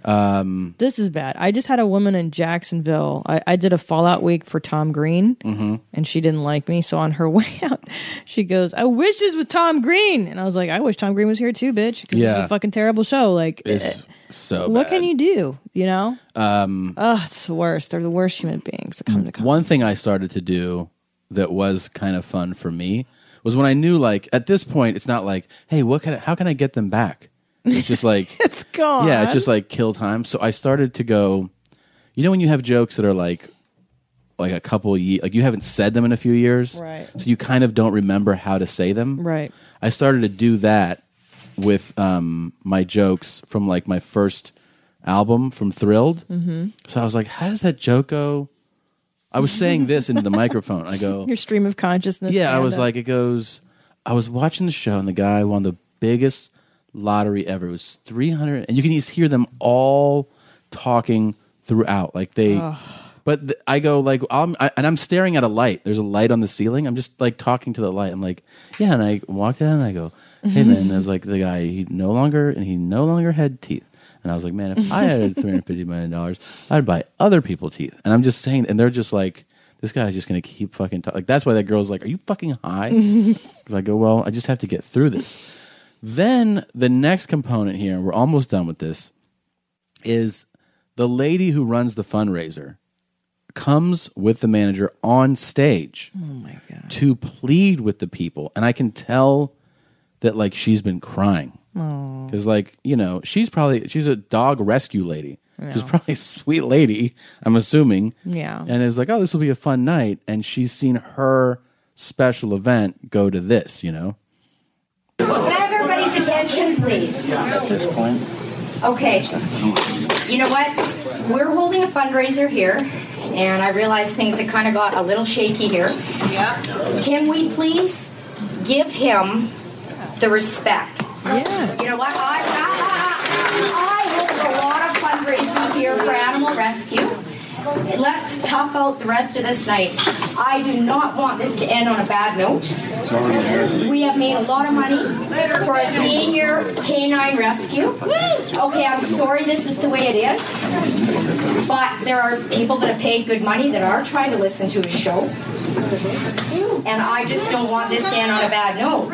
Um, This is bad. I just had a woman in Jacksonville. I, I did a Fallout week for Tom Green, Mhm. and she didn't like me. So on her <laughs> way out, she goes, "I wish this was Tom Green," and I was like, "I wish Tom Green was here too, bitch." Because this is Yeah. a fucking terrible show. Like, it's eh, so. what bad. can you do? You know? Um, Oh, it's the worst. They're the worst human beings to come to. come. One thing I started to do that was kind of fun for me was when I knew like at this point it's not like hey what can I, how can I get them back it's just like <laughs> it's gone yeah it's just like kill time so I started to go you know when you have jokes that are like like a couple years like you haven't said them in a few years Right. so you kind of don't remember how to say them Right. I started to do that with um my jokes from like my first album from Thrilled Mhm. so I was like, how does that joke go? I was saying this into the microphone. I go, <laughs> Your stream of consciousness. yeah, I was stand-up. like, it goes, I was watching the show and the guy won the biggest lottery ever. It was 300, and you can just hear them all talking throughout. Like they, Ugh. but th- I go, like, I'm, I, and I'm staring at a light. There's a light on the ceiling. I'm just like talking to the light. I'm like, yeah, and I walked in and I go, hey man, I was like the guy he no longer and he no longer had teeth. And I was like, man, if I had three hundred fifty million dollars, I'd buy other people teeth. And I'm just saying, and they're just like, this guy's just gonna keep fucking talk. like. That's why that girl's like, are you fucking high? <laughs> Because I go, well, I just have to get through this. Then the next component here, and we're almost done with this, is the lady who runs the fundraiser comes with the manager on stage Oh my god. to plead with the people, and I can tell that like she's been crying Oh. because like you know she's probably she's a dog rescue lady. She's probably <laughs> a sweet lady. I'm assuming. Yeah. And it was like, oh, this will be a fun night, and she's seen her special event go to this. You know. Can I have everybody's attention, please? At this point. Okay. You know what? We're holding a fundraiser here, and I realize things have kind of got a little shaky here. Yeah. Can we please give him the respect? Yes. You know what? I, I, I hold a lot of fundraisers here for animal rescue. Let's tough out the rest of this night. I do not want this to end on a bad note. It's already there. We have made a lot of money for a senior canine rescue. Okay, I'm sorry this is the way it is. But there are people that have paid good money that are trying to listen to a show. And I just don't want this to end on a bad note.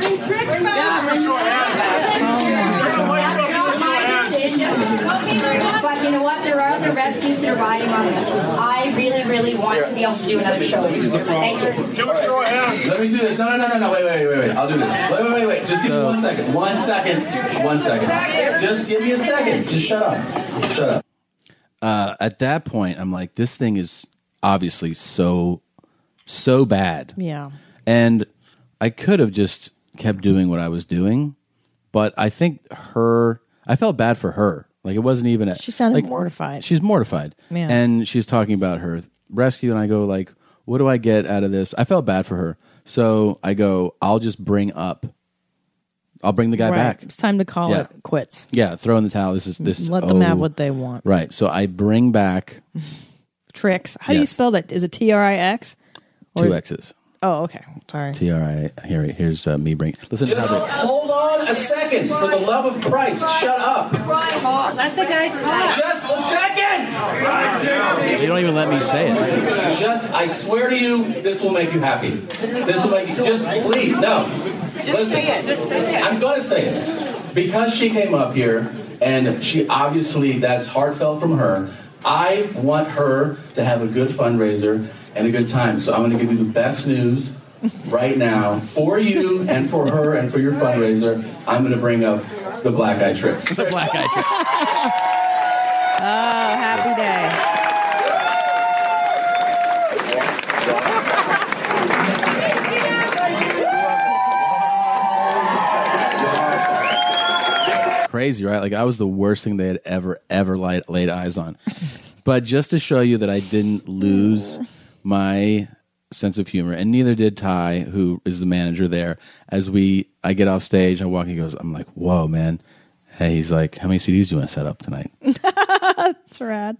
But you know what? There are other rescues that are riding on this. I really, really want to be able to do another show. Thank you. Do a show of hands. Let me do this. No, no, no, no, no. Wait, wait, wait, wait. I'll do this. Wait, wait, wait, wait. Just give me one second. One second. One second. Just give me a second. Just shut up. Shut up. uh, at that point, I'm like, this thing is obviously so, so bad. Yeah. And I could have just kept doing what I was doing, but I think her, I felt bad for her. Like it wasn't even a. She sounded like, mortified. She's mortified. Yeah. And she's talking about her rescue, and I go like, what do I get out of this? I felt bad for her, so I go, I'll just bring up. I'll bring the guy Right. back. It's time to call Yeah. it quits. Yeah, throw in the towel. This is this. is Let them have oh. what they want. Right. So I bring back <laughs> Tricks. How do you spell that? Is it T R I X? Or two X's. Oh, okay. Sorry. T R I. Here, here's uh, me bring. Listen to Just how they. hold on a second. For the love of Christ, shut up. Let the guy talk. Just a second. They don't even let me say it. Just, I swear to you, this will make you happy. This will make you, just please, no. Just say it. Just say it. I'm going to say it. Because she came up here, and she obviously, that's heartfelt from her, I want her to have a good fundraiser and a good time. So I'm going to give you the best news right now for you and for her and for your fundraiser. I'm going to bring up the Black Eye Tricks. The Black Eye Tricks. Oh, happy day. crazy, right? Like I was the worst thing they had ever ever laid, laid eyes on. But just to show you that I didn't lose my sense of humor, and neither did Ty, who is the manager there. As we, I get off stage, I walk. He goes, "I'm like, whoa, man." Hey, he's like, "How many CDs do you want to set up tonight?" <laughs> That's rad.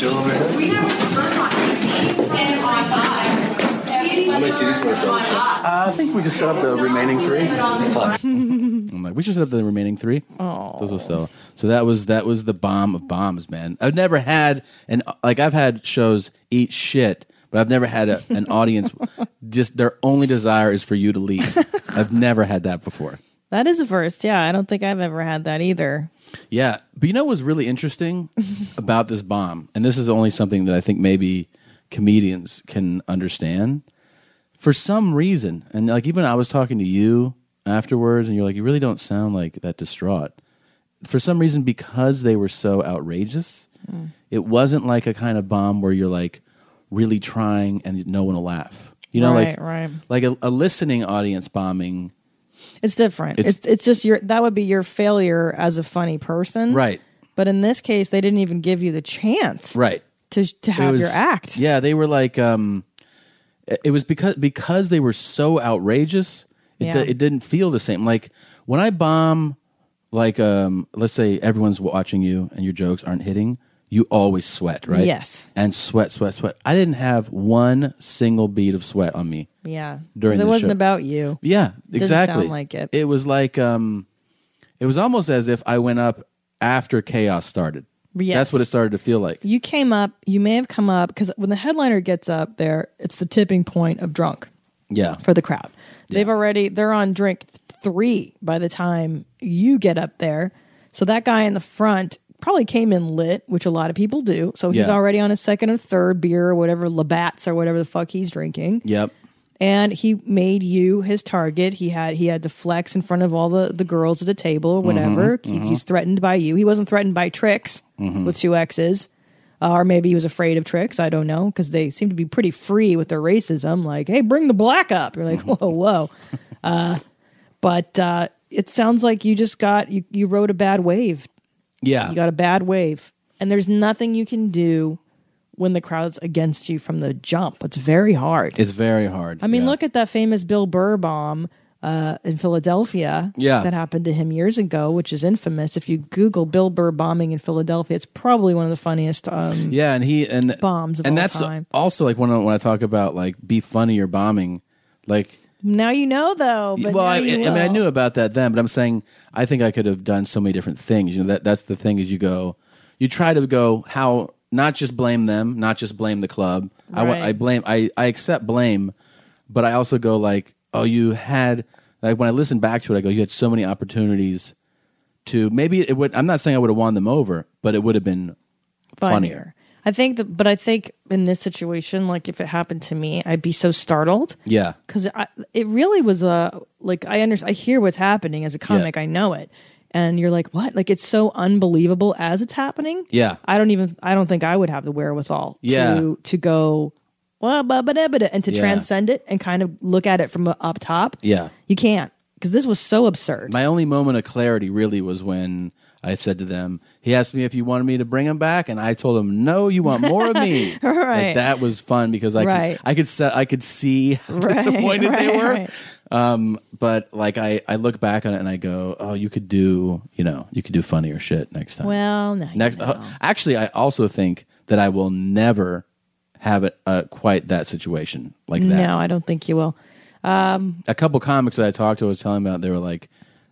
chill over here? How many CDs want to sell? Uh, I think we just set up the remaining three. Fuck. I'm like, we should set up the remaining three. Oh, Those will sell. So that was that was the bomb of bombs, man. I've never had and like I've had shows eat shit, but I've never had a, an audience <laughs> just their only desire is for you to leave. I've never had that before. That is a first. Yeah, I don't think I've ever had that either. Yeah, but you know what's really interesting <laughs> about this bomb, and this is only something that I think maybe comedians can understand. For some reason, and like even I was talking to you afterwards, and you're like, you really don't sound like that distraught. For some reason, because they were so outrageous, Mm. it wasn't like a kind of bomb where you're like really trying and no one will laugh. You know, Right, like right. like a, a listening audience bombing. It's different. It's- It's, it's just your that would be your failure as a funny person, Right. But in this case, they didn't even give you the chance, Right. to to have your act. Yeah, they were like, um, it was because because they were so outrageous. It, Yeah. di- it didn't feel the same. Like when I bomb like um, let's say everyone's watching you and your jokes aren't hitting, you always sweat, right? Yes. And sweat, sweat, sweat. I didn't have one single bead of sweat on me. Yeah. During it the wasn't show. about you. Yeah, Didn't exactly. sound like it. It was like um, it was almost as if I went up after chaos started. Yes. That's what it started to feel like. You came up, you may have come up because when the headliner gets up there, it's the tipping point of drunk Yeah. for the crowd. They've already, they're on drink three by the time you get up there. So that guy in the front probably came in lit, which a lot of people do. So he's Yeah. already on his second or third beer or whatever, Labatt's or whatever the fuck he's drinking. Yep. And he made you his target. He had he had to flex in front of all the the girls at the table or whatever. Mhm, He, mhm. he's threatened by you. He wasn't threatened by tricks Mhm. with two X's. Uh, or maybe he was afraid of tricks. I don't know because they seem to be pretty free with their racism. Like, hey, bring the black up. You're like, <laughs> whoa, whoa. Uh, but uh, it sounds like you just got you you rode a bad wave. Yeah. You got a bad wave, and there's nothing you can do when the crowd's against you from the jump. It's very hard. It's very hard. I mean, yeah. look at that famous Bill Burr bomb uh, in Philadelphia. Yeah. that happened to him years ago, which is infamous. If you Google Bill Burr bombing in Philadelphia, it's probably one of the funniest. Um, Yeah, and he and bombs of and that's time. also like when I, when I talk about like be funny or bombing, like Now you know, though. But well, I, I mean, I knew about that then, but I'm saying I think I could have done so many different things. You know, that that's the thing is you go, you try to go how not just blame them, not just blame the club. I want Right. I blame I I accept blame, but I also go like, oh, you had like when I listen back to it, I go, you had so many opportunities to maybe it would. I'm not saying I would have won them over, but it would have been funnier. I think that, but I think in this situation, like if it happened to me, I'd be so startled. Yeah. because it really was a like I under I hear what's happening as a comic, I know it, and you're like, what? Like it's so unbelievable as it's happening. Yeah. I don't even I don't think I would have the wherewithal Yeah. to to go well, ba ba da and to Yeah. transcend it and kind of look at it from up top. Yeah. You can't because this was so absurd. My only moment of clarity really was when I said to them, he asked me if you wanted me to bring him back, and I told him, no, you want more of me. <laughs> Right. Like, that was fun because I Right. could, I could se- I could see how Right, disappointed they were. Um, but like I, I look back on it and I go, oh, you could do, you know, you could do funnier shit next time. Well, no, you next, know. uh, actually, I also think that I will never have it uh, quite that situation like that. no, I don't think you will. Um, A couple comics that I talked to, I was telling about, they were like,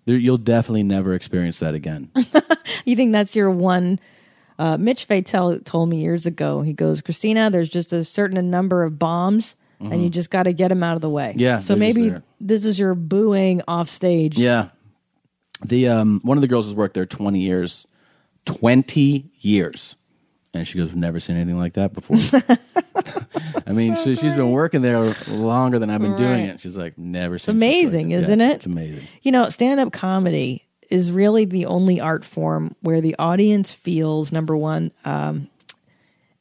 "There- "You'll definitely never experience that again." <laughs> you think that's your one uh, mitch Fatel told me years ago he goes christina there's just a certain number of bombs and Mhm. you just got to get them out of the way Yeah, so maybe this is your booing off stage Yeah. The um one of the girls has worked there 20 years. 20 years. And she goes, I've never seen anything like that before. <laughs> I mean, she, she's been working there longer than I've been doing Right. it. She's like, never it's seen amazing Yeah, isn't it It's amazing. you know stand-up comedy is really the only art form where the audience feels number one um,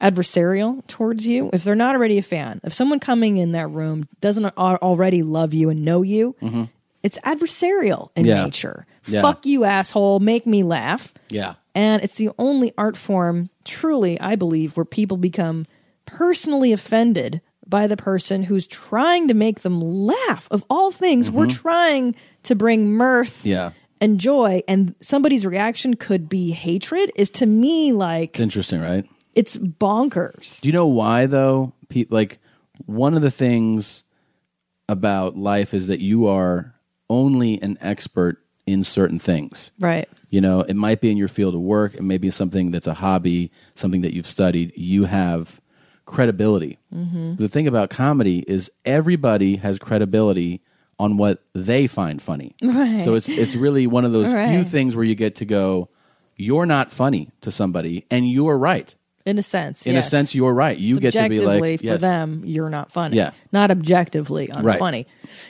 adversarial towards you if they're not already a fan if someone coming in that room doesn't al- already love you and know you Mhm. it's adversarial in Yeah. nature Yeah. fuck you asshole make me laugh Yeah. and it's the only art form truly i believe where people become personally offended by the person who's trying to make them laugh of all things we're Mhm. trying to bring mirth Yeah. and joy and somebody's reaction could be hatred is to me like It's interesting, right? it's bonkers Do you know why though? Pe- like one of the things about life is that you are only an expert in certain things. right You know, it might be in your field of work, it may be something that's a hobby, something that you've studied. You have credibility. Mhm. The thing about comedy is everybody has credibility on what they find funny. Right. So it's it's really one of those few things where you get to go, you're not funny to somebody, and you're right. in a sense In yes. a sense, you're right. You get to be like, for yes. them you're not funny Yeah. not objectively Right. unfunny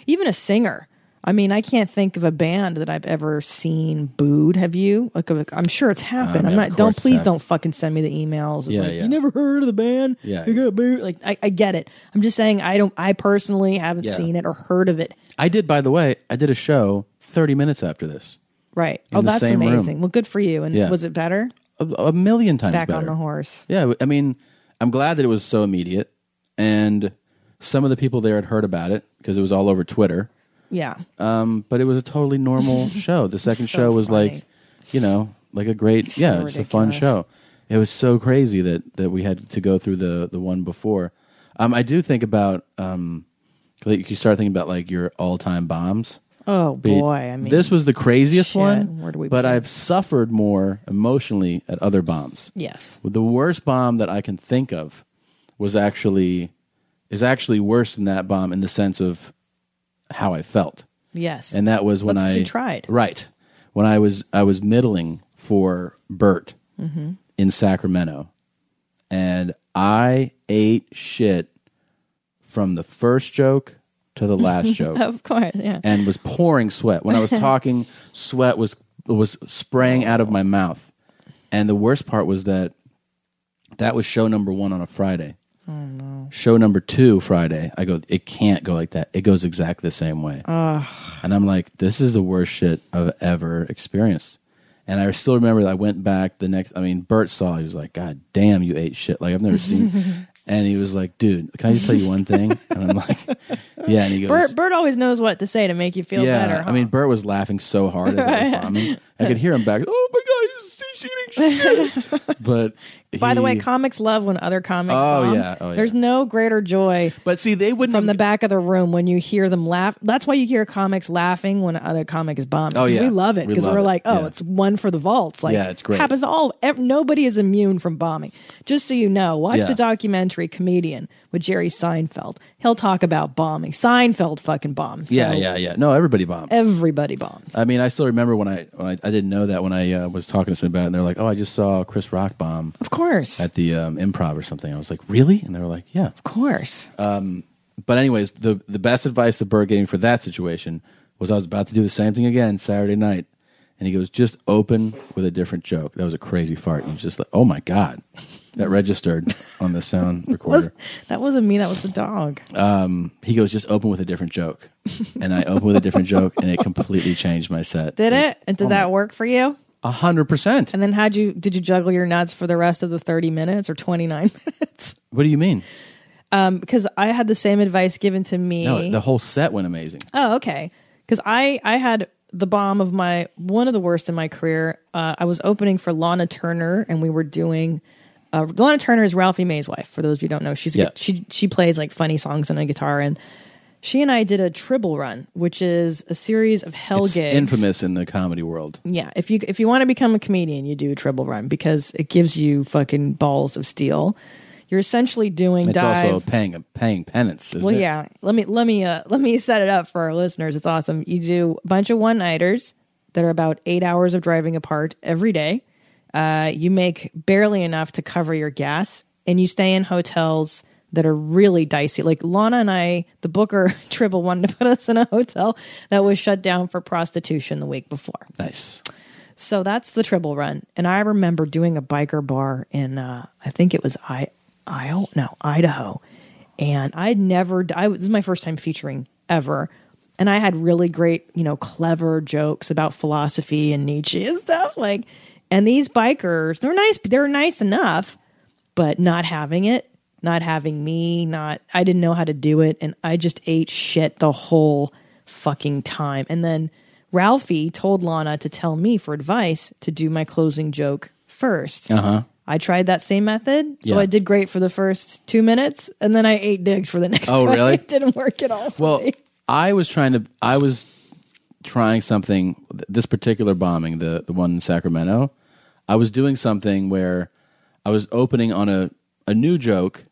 even a singer I mean, I can't think of a band that I've ever seen booed. Have you? Like, I'm sure it's happened. Um, I'm not. Don't please don't fucking send me the emails. Yeah, like, yeah. You never heard of the band? Yeah, you got booed. Like, I, I get it. I'm just saying, I don't. I personally haven't Yeah. seen it or heard of it. I did, by the way, I did a show 30 minutes after this. Right. Oh, that's same room. amazing. Well, good for you. And Yeah. was it better? A, a million times better. Back on the horse. Yeah, I mean, I'm glad that it was so immediate, and some of the people there had heard about it because it was all over Twitter. Yeah. Um, but it was a totally normal <laughs> show. The second So show was funny. like you know, like a great, yeah, So it's a fun show. It was so crazy that that we had to go through the the one before. Um, I do think about um, like you start thinking about like your all time bombs. Oh boy, I mean, this was the craziest shit, one. where do we but begin? I've suffered more emotionally at other bombs. Yes. The worst bomb that I can think of was actually is actually worse than that bomb in the sense of how I felt. Yes. And that was when That's I you tried. Right. When I was I was middling for Bert Mhm. in Sacramento. And I ate shit from the first joke to the last <laughs> joke. of course, yeah. And was pouring sweat. When I was <laughs> talking, sweat was was spraying out of my mouth. And the worst part was that that was show number 1 on a Friday. Oh no. Show number 2 Friday. I go it can't go like that. It goes exactly the same way. Ugh. And I'm like, this is the worst shit I've ever experienced. And I still remember that I went back the next. I mean, Bert saw. it, He was like, "God damn, you ate shit like I've never seen." <laughs> and he was like, "Dude, can I just tell you one thing?" And I'm like, <laughs> "Yeah." And he goes, Bert, Bert always knows what to say to make you feel "Yeah." better. I mean, Bert was laughing so hard as I was <laughs> bombing. I could hear him back. Oh my god, he's, he's eating shit. but By the way, comics love when other comics Oh, bomb. yeah. Oh, yeah. There's no greater joy. But see, they wouldn't from the back of the room when you hear them laugh. That's why you hear comics laughing when other comic is bombing. Oh, yeah. we love it because we're it. like, oh, Yeah. it's one for the vaults. Like, Yeah, it's great. Happens to all. Nobody is immune from bombing. Just so you know, watch Yeah. the documentary "Comedian" with Jerry Seinfeld. He'll talk about bombing. Seinfeld fucking bombs. yeah, yeah, yeah. No, everybody bombed. Everybody bombs. I mean, I still remember when I when I, I didn't know that when I uh, was talking to somebody about it, and they're like, "Oh, I just saw Chris Rock bomb." Of course, at the um, Improv or something. I was like, "Really?" And they were like, "Yeah, of course." Um, but anyways, the the best advice that Bert gave me for that situation was I was about to do the same thing again Saturday night, and he goes, "Just open with a different joke." That was a crazy fart. And he was just like, "Oh my god," that registered on the sound <laughs> recorder. That wasn't me. That was the dog. Um, he goes, "Just open with a different joke," and I opened with a different joke, and it completely changed my set. Did it? And did Oh that work for you? A hundred percent. And then how'd you did you juggle your nuts for the rest of the thirty minutes or twenty nine <laughs> minutes? What do you mean? Um, because I had the same advice given to me. No, the whole set went amazing. Oh, okay. Because I I had the bomb of my one of the worst in my career. Uh, I was opening for Lahna Turner, and we were doing. Uh, Lahna Turner is Ralphie May's wife. For those of you who don't know, she's a, Yeah. she she plays like funny songs on a guitar, and she and I did a Tribble Run, which is a series of hell It's gigs. infamous in the comedy world. Yeah, if you if you want to become a comedian, you do a Tribble Run because it gives you fucking balls of steel. You're essentially doing It's dive. also paying paying penance. Isn't Well, it? yeah. Let me let me uh, let me set it up for our listeners. It's awesome. You do a bunch of one nighters that are about eight hours of driving apart every day. Uh, you make barely enough to cover your gas, and you stay in hotels that are really dicey. Like Lahna and I, the Booker <laughs> Tribble wanted to put us in a hotel that was shut down for prostitution the week before. Nice. So that's the Tribble Run, and I remember doing a biker bar in uh, I think it was I, I no Idaho, and I'd never I this is my first time featuring ever, and I had really great you know clever jokes about philosophy and Nietzsche and stuff like, and these bikers they're nice they're nice enough, but not having it, not having me, not I didn't know how to do it, and I just ate shit the whole fucking time, and then. Ralphie told Lahna to tell me for advice to do my closing joke first. Uh huh. I tried that same method, so Yeah. I did great for the first two minutes, and then I ate dicks for the <laughs> next. Oh, really? It didn't work at all. Well, me. I was trying to. I was trying something. This particular bombing, the the one in Sacramento, I was doing something where I was opening on a a new joke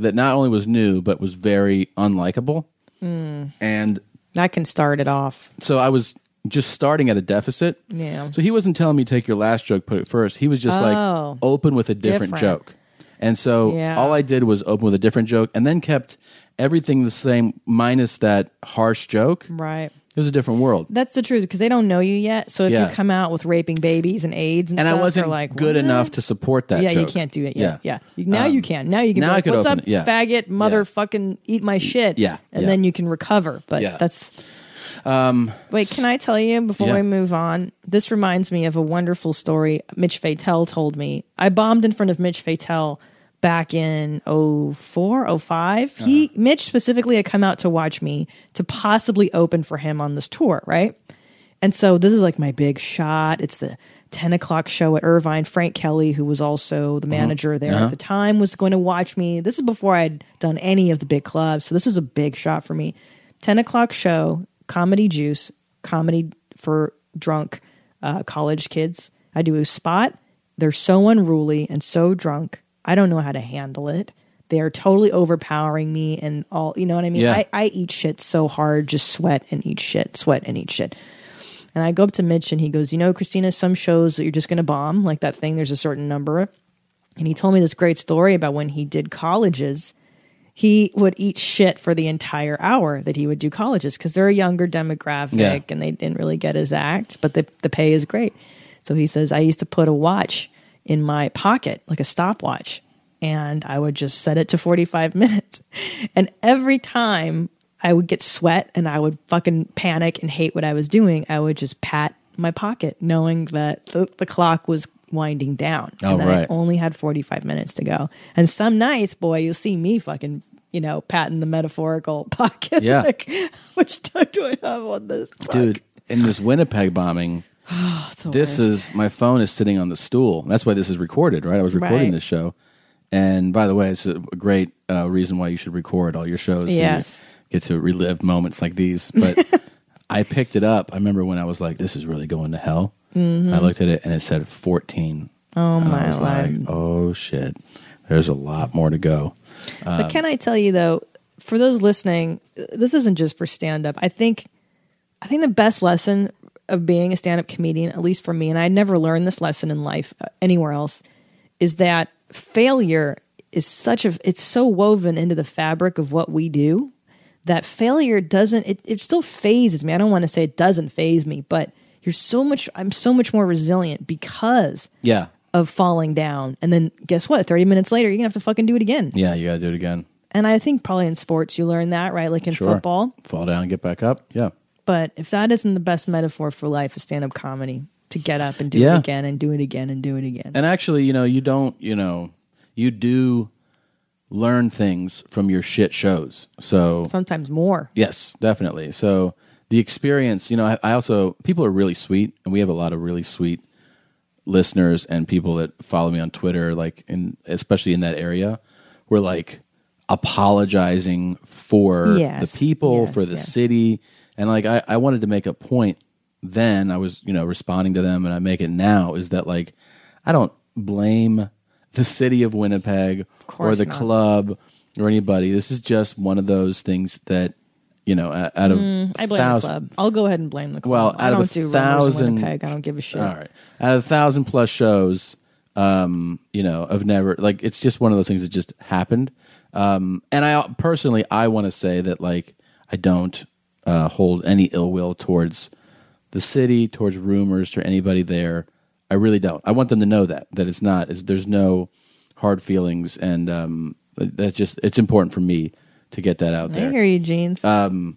that not only was new but was very unlikable, Mm. and I can start it off. so I was just starting at a deficit. Yeah. So he wasn't telling me take your last joke, put it first. He was just Oh. like open with a different, Different. joke. And so Yeah. all I did was open with a different joke and then kept everything the same minus that harsh joke. Right. It was a different world. That's the truth because they don't know you yet. So if Yeah. you come out with raping babies and AIDS and, And I stuff, they're wasn't like good "What?" enough to support that yeah, you joke. can't do it yet. Yeah. Yeah, You- now Um, you can. Now you can. now be I like, could What's open up, it, yeah. faggot, motherfucking eat my shit. Yeah, and yeah. then you can recover. But Yeah. that's Um, Wait, can I tell you before Yeah. we move on? This reminds me of a wonderful story Mitch Fatel told me. I bombed in front of Mitch Fatel back in 04, 05. He Uh-huh. Mitch specifically had come out to watch me to possibly open for him on this tour, right? And so this is like my big shot. It's the 10 o'clock show at Irvine. Frank Kelly, who was also the manager there Uh-huh. at the time, was going to watch me. This is before I'd done any of the big clubs. So this is a big shot for me. 10 o'clock show, comedy juice, comedy for drunk uh, college kids. I do a spot. They're so unruly and so drunk. I don't know how to handle it. They are totally overpowering me and all, you know what I mean? Yeah. I, I eat shit so hard, just sweat and eat shit, sweat and eat shit. And I go up to Mitch and he goes, You know, Christina, some shows that you're just going to bomb, like that thing, there's a certain number. And he told me this great story about when he did colleges. He would eat shit for the entire hour that he would do colleges because they're a younger demographic Yeah. and they didn't really get his act, but the, the pay is great. So he says, I used to put a watch in my pocket, like a stopwatch, and I would just set it to 45 <laughs> minutes. And every time I would get sweat and I would fucking panic and hate what I was doing, I would just pat my pocket, knowing that the, the clock was winding down. Oh, and that right. I only had 45 minutes to go. And some nights, boy, you'll see me fucking, you know, patting the metaphorical <laughs> pocket. Yeah. like, <laughs> which time do I have on this? Dude, in this Winnipeg bombing, <sighs> this is my phone is sitting on the stool. That's why this is recorded, right? I was recording Right. this show. And by the way, it's a great uh, reason why you should record all your shows. so you Yes. get to relive moments like these. But <laughs> I picked it up. I remember when I was like, this is really going to hell. I looked at it and it said 14. Oh, And my I was like, oh shit. There's a lot more to go. But Um, can I tell you though, for those listening, this isn't just for stand up. I think I think the best lesson of being a stand up comedian, at least for me, and I never learned this lesson in life uh, anywhere else, is that failure is such a it's so woven into the fabric of what we do that failure doesn't it, it still phases me. I don't want to say it doesn't phase me, but you're so much I'm so much more resilient because yeah. of falling down. And then guess what? 30 minutes later, you're gonna have to fucking do it again. Yeah, you got to do it again. And I think probably in sports you learn that, right? Like in Sure. football. Fall down, get back up. Yeah. But if that isn't the best metaphor for life, is stand up comedy to get up and do Yeah. it again and do it again and do it again. And actually, you know, you don't, you know, you do learn things from your shit shows. So Sometimes more. Yes, definitely. So the experience, you know, I, I also people are really sweet, and we have a lot of really sweet listeners and people that follow me on Twitter, like in especially in that area, were like apologizing for Yes, the people, yes, for the yes. city, and like I, I wanted to make a point. Then I was, you know, responding to them, and I make it now is that like I don't blame the city of Winnipeg or the not. club or anybody. This is just one of those things that you know out of Mm, I blame thousand- the club. I'll go ahead and blame the club. Well, out I of don't a do thousand, in Winnipeg. I don't give a shit. All right, out of a thousand plus shows, um, you know, I've never like it's just one of those things that just happened. Um, and I personally, I want to say that like I don't uh, hold any ill will towards the city, towards rumors, or anybody there. I really don't. I want them to know that that it's not. It's, there's no hard feelings, and um, that's just it's important for me to get that out there. I hear you, Jeans. Um,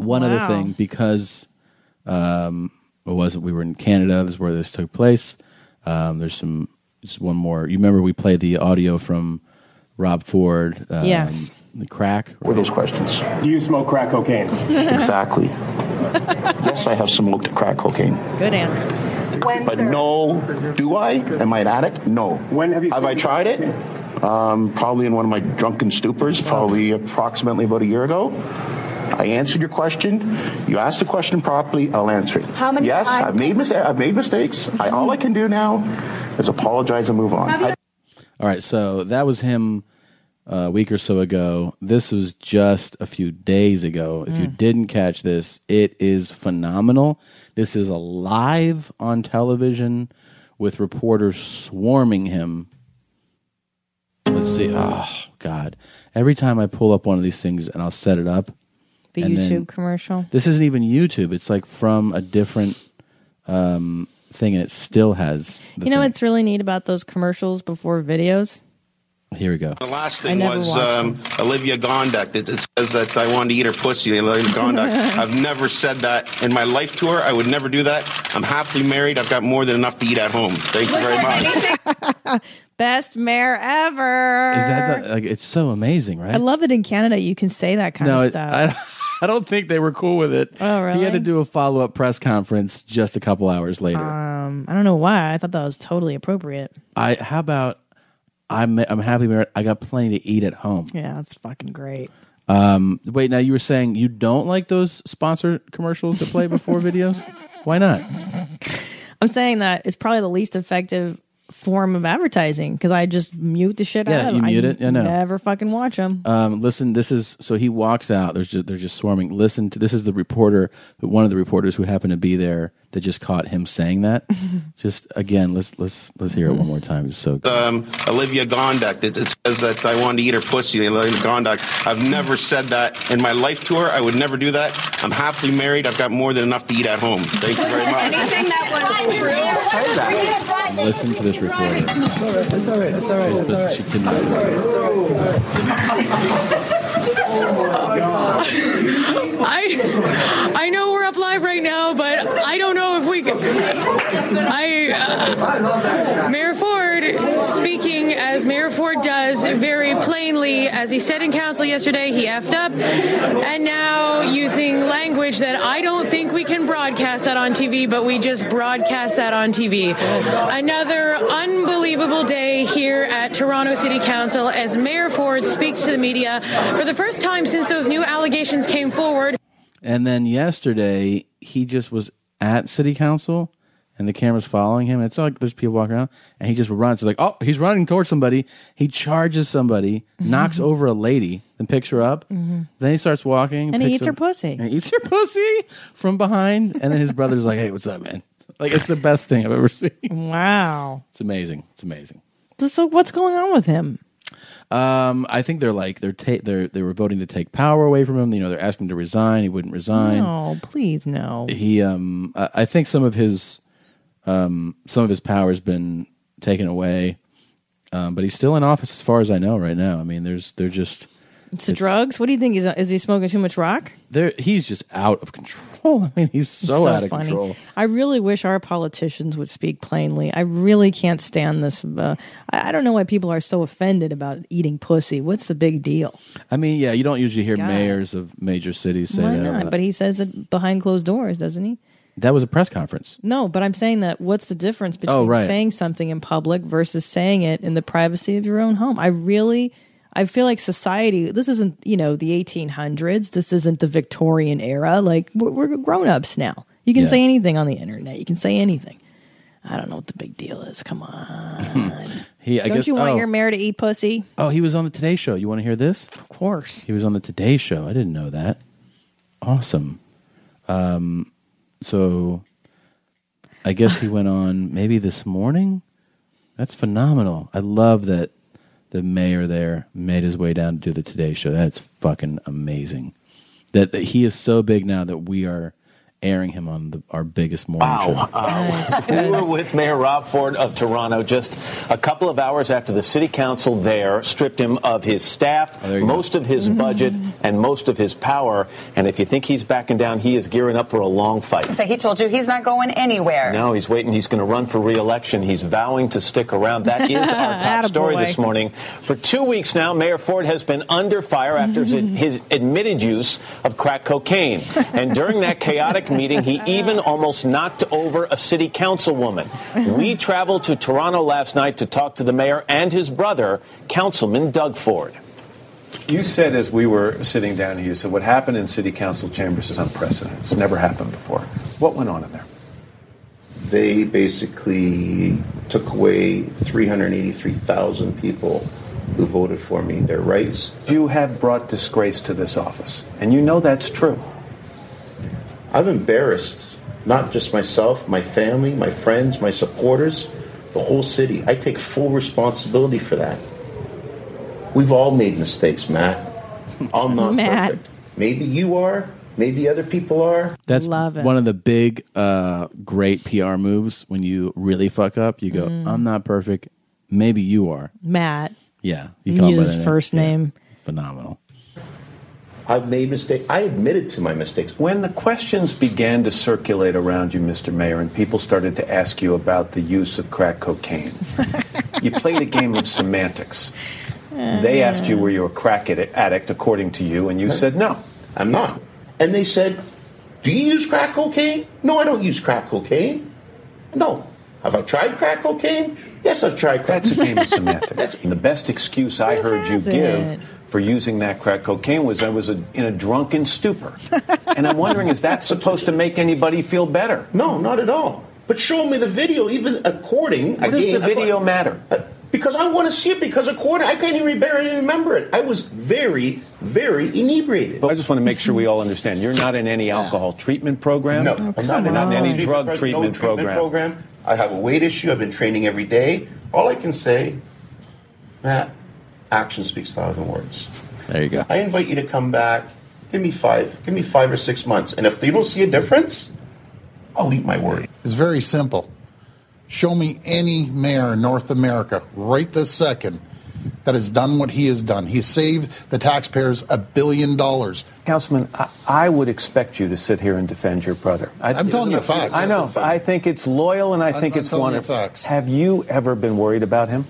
One other thing, because um, it wasn't we were in Canada. This is where this took place. Um, there's some just one more. You remember we played the audio from Rob Ford. Um, Yes. The crack. What are those questions? Do you smoke crack cocaine? <laughs> exactly. yes, I have smoked crack cocaine. Good answer. When, but no, do I? Am I an addict? No. When have you? Have I tried it? Um, probably in one of my drunken stupors, probably approximately about a year ago. I answered your question. You asked the question properly. I'll answer it. How many Yes, times? I've made mis- I've made mistakes. I, all I can do now is apologize and move on. I- All right, so that was him uh, a week or so ago. This was just a few days ago. If you Mm. didn't catch this, it is phenomenal. This is a live on television with reporters swarming him. Let's see. Oh God! Every time I pull up one of these things and I'll set it up. The and YouTube commercial. This isn't even YouTube. It's like from a different um, thing, and it still has. The You know thing. what's really neat about those commercials before videos? Here we go. The last I thing never was um, Olivia Gondek. It, it says that I wanted to eat her pussy. Olivia Gondek. <laughs> I've never said that in my life to her. I would never do that. I'm happily married. I've got more than enough to eat at home. Thank you very much. <laughs> Best mayor ever. Is that the, like? It's so amazing, right? I love that in Canada you can say that kind no, of stuff. I, I <laughs> <laughs> don't think they were cool with it. Oh, really? He had to do a follow up press conference just a couple hours later. um, I don't know why. I thought that was totally appropriate. I how about I'm I'm happy married. I got plenty to eat at home. Yeah, that's fucking great. Um, wait, now you were saying you don't like those sponsor commercials that play before <laughs> videos? Why not? I'm saying that it's probably the least effective form of advertising because I just mute the shit Yeah, out of you mute I it? Yeah, no. Never fucking watch them. Um, listen, this is so he walks out. There's just they're just swarming. Listen to this is the reporter, one of the reporters who happened to be there that just caught him saying that. just again, let's let's let's hear it one more time. It's so Um, Olivia Gondek. It, it says that I wanted to eat her pussy. Olivia Gondek. I've never said that in my life to her. I would never do that. I'm happily married. I've got more than enough to eat at home. Thank you very much. Anything that was true. listen to this reporter. It's all right. It's all right. It's all right. She cannot. I I know we're up live right now, but I don't know if we can. I uh, Mayor Ford speaking as Mayor Ford does very plainly, as he said in council yesterday, he effed up, and now using language that I don't think we can broadcast that on TV, but we just broadcast that on TV. Another unbelievable day here at Toronto City Council as Mayor Ford speaks to the media for the first time since those new allegations came forward. And then yesterday, he just was at city council, and the camera's following him. It's like there's people walking around, and he just runs. Like, oh, he's running towards somebody. He charges somebody, knocks over a lady, then picks her up. Mhm. Then he starts walking, And he picks eats her pussy. and he eats her pussy from behind. And then his brother's like, "Hey, what's up, man?" Like it's the best thing I've ever seen. Wow. It's amazing. It's amazing. So what's going on with him? Um, I think they're like they're ta- they're they were voting to take power away from him. You know, they're asking him to resign. He wouldn't resign. No, please no. He um, I I think some of his um, some of his power has been taken away. Um, but he's still in office, as far as I know, right now. I mean, there's they're just It's the drugs. What do you think? Is is he smoking too much rock? they're he's just out of control. <laughs> I mean, he's so, It's out of funny. control. I really wish our politicians would speak plainly. I really can't stand this. Uh, I, I don't know why people are so offended about eating pussy. What's the big deal? I mean, yeah, you don't usually hear God. mayors of major cities say Why that. not? But he says it behind closed doors, doesn't he? That was a press conference. No, but I'm saying that what's the difference between Oh, right. saying something in public versus saying it in the privacy of your own home? I really I feel like society this isn't, you know, the 1800s. This isn't the Victorian era. Like we're, we're grown-ups now. You can Yeah. say anything on the internet. You can say anything. I don't know what the big deal is. Come on. <laughs> He, I don't guess, you want oh, your mayor to eat pussy? Oh, he was on the Today Show. You want to hear this? Of course. He was on the Today Show. I didn't know that. Awesome. Um, so I guess he went on maybe this morning. That's phenomenal. I love that the mayor there made his way down to do the Today Show. That's fucking amazing. That, that he is so big now that we are airing him on the, our biggest morning show. Uh, we were with Mayor Rob Ford of Toronto just a couple of hours after the city council there stripped him of his staff, most of his budget, and most of his power. And if you think he's backing down, he is gearing up for a long fight. So he told you he's not going anywhere. No, he's waiting. He's going to run for re-election. He's vowing to stick around. That is <laughs> our top story Attaboy. this morning. For two weeks now, Mayor Ford has been under fire after his, his admitted use of crack cocaine. And during that chaotic meeting, he <laughs> oh. even almost knocked over a city councilwoman. We <laughs> traveled to Toronto last night to talk to the mayor and his brother, Councilman Doug Ford. You said as we were sitting down here, you said what happened in city council chambers is unprecedented. It's never happened before. What went on in there? they basically took away 383,000 people who voted for me their rights. You have brought disgrace to this office, and you know that's true. I've embarrassed not just myself, my family, my friends, my supporters, the whole city. I take full responsibility for that. We've all made mistakes, Matt. <laughs> I'm not Matt. perfect. Maybe you are. Maybe other people are. That's Love it. one of the big, uh, great PR moves. When you really fuck up, you go, Mm. "I'm not perfect. Maybe you are." Matt. Yeah, You call him use by his that name. first name. Phenomenal. I've made mistakes. I admitted to my mistakes. When the questions began to circulate around you, Mr. Mayor, and people started to ask you about the use of crack cocaine, <laughs> you played a game of semantics. They asked you were you a crack addict, according to you, and you said no. I'm not. And they said, Do you use crack cocaine? No, I don't use crack cocaine. No. Have I tried crack cocaine? Yes, I've tried crack That's a game of <laughs> semantics. And the best excuse I heard you has it? give for using that crack cocaine was I was a, in a drunken stupor. and I'm wondering, is that supposed to make anybody feel better? No, not at all. But show me the video, even according. What does the video I- matter? Uh, because I want to see it. Because according, I can't even barely remember it. I was very, very inebriated. But I just want to make sure we all understand. You're not in any <laughs> alcohol treatment program. No, oh, I'm I'm not in any drug pro- treatment, no program. program. I have a weight issue. I've been training every day. All I can say, Matt, action speaks louder than words. There you go. I invite you to come back. Give me five. Give me five or six months. And if you don't see a difference, I'll eat my word. It's very simple. Show me any mayor in North America right this second that has done what he has done. He saved the taxpayers a billion dollars. Councilman, I, I would expect you to sit here and defend your brother. I, I'm telling you facts. I know. I think it's loyal and I I'm- think I'm it's you wonderful. facts. Have you ever been worried about him?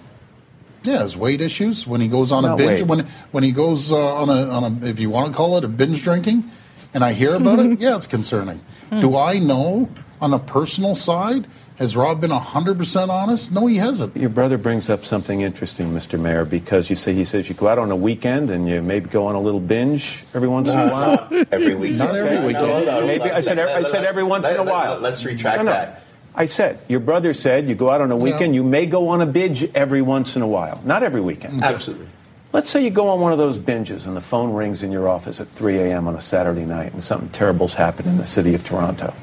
Yeah, his weight issues when he goes on a binge wait. when when he goes uh, on a on a if you want to call it a binge drinking, and I hear about it. <laughs> Yeah, it's concerning. Do I know on a personal side? Has Rob been hundred percent honest? No, he hasn't. Your brother brings up something interesting, Mr. Mayor, because you say he says you go out on a weekend and you maybe go on a little binge every once in a while. not every weekend. Not every Okay, weekend. no, hold on, Maybe hold on. I said every, I said every once Let- in a let- while. Let's retract No, no. that. I said your brother said you go out on a weekend. You may go on a binge every once in a while, not every weekend. Mm-hmm. Absolutely. Let's say you go on one of those binges and the phone rings in your office at 3 a.m. on a Saturday night and something terrible's happened in the city of Toronto.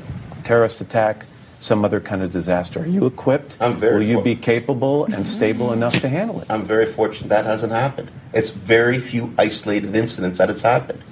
Terrorist attack, some other kind of disaster. Are you equipped? I'm very Will you for- be capable and stable enough to handle it? I'm very fortunate that hasn't happened. It's very few isolated incidents that it's happened.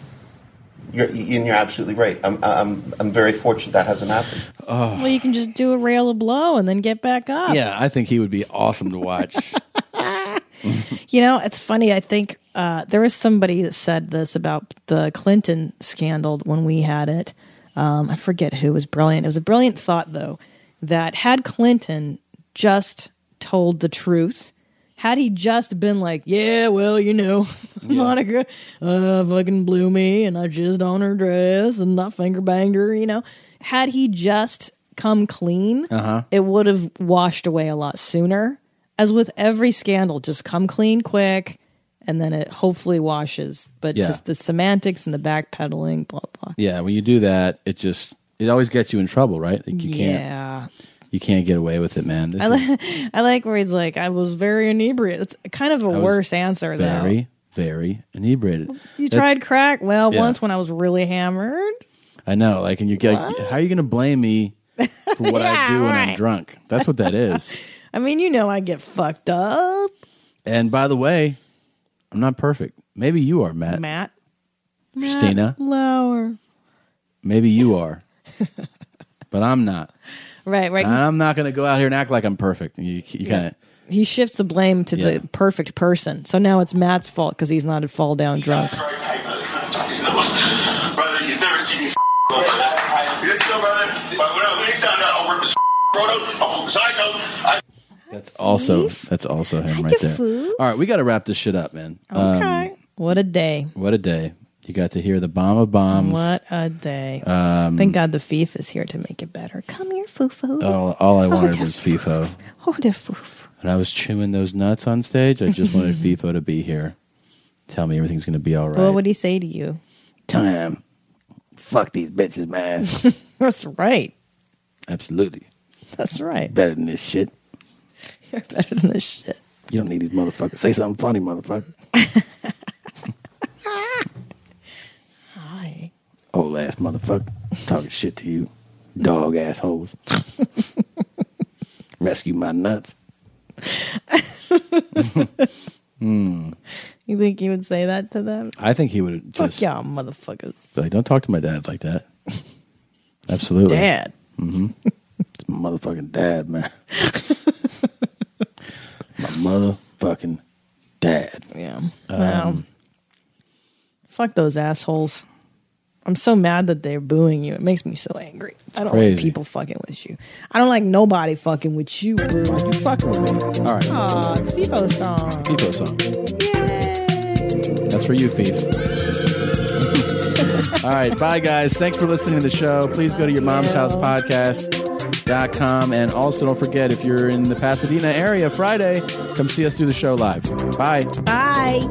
You're, and you're absolutely right. I'm, I'm, I'm very fortunate that hasn't happened. Well, you can just do a rail of blow and then get back up. Yeah, I think he would be awesome to watch. <laughs> <laughs> You know, it's funny. I think uh, there was somebody that said this about the Clinton scandal when we had it. Um, I forget who was brilliant. It was a brilliant thought, though, that had Clinton just told the truth, had he just been like, "Yeah, well, you know, <laughs> Monica uh, fucking blew me, and I jizzed on her dress and not finger banged her," you know, had he just come clean, Uh-huh. it would have washed away a lot sooner. As with every scandal, just come clean quick, and then it hopefully washes. But Yeah. just the semantics and the backpedaling, blah blah. yeah, when you do that, it just it always gets you in trouble, right? Like you can't Yeah. you can't get away with it, man. This I, is li- I like where he's like, I was very inebriated. It's kind of a was worse answer, though. very very inebriated. You That's- tried crack? Well, Yeah. once when I was really hammered. I know, like, and you get how are you going to blame me for what I <laughs> do when I'm drunk? That's what that is. <laughs> I mean, you know, I get fucked up, and by the way, I'm not perfect. Maybe you are, Matt. Matt. Christina. Matt Lauer. Maybe you are, <laughs> but I'm not. Right, right. And I'm not going to go out here and act like I'm perfect. And you, you kind of he shifts the blame to Yeah. the perfect person. So now it's Matt's fault because he's not a fall down drunk. Brother, you've never seen me like that. You think so, brother? But when I lays down, I'll rip his throat out, I'll pull his eyes out. I- also that's also him right there. All right, we got to wrap this shit up, man. Um, Okay. what a day. what a day! You got to hear the bomb of bombs. What a day. Um, Thank God the thief is here to make it better. Come here, Fufu. All, all I wanted was FIFO. Oh, the Fufu. When I was chewing those nuts on stage, I just wanted <laughs> FIFO to be here. Tell me everything's going to be all right. What would he say to you? Time. Fuck these bitches, man. <laughs> That's right. Absolutely. That's right. Better than this shit. You're <laughs> better than this shit. You don't need these motherfuckers. Say something funny, motherfucker. Hi. Old ass motherfucker. Talking shit to you. Dog assholes. Rescue my nuts. Hmm. <laughs> You think he would say that to them? I think he would just. Fuck just y'all, motherfuckers. like, don't talk to my dad like that. Absolutely. Dad. Mm-hmm. It's my motherfucking dad, man. <laughs> my motherfucking dad. Yeah. Um, Wow. Fuck those assholes. I'm so mad that they're booing you. It makes me so angry. I don't Crazy. like people fucking with you. I don't like nobody fucking with you, bro. You fucking with me. All right. Aw, it's Fifo's song. FIFO song. That's for you, Fief. <laughs> All right. Bye, guys. Thanks for listening to the show. Please go to your mom's house podcast.com. And also don't forget, if you're in the Pasadena area Friday, come see us do the show live. Bye. Bye.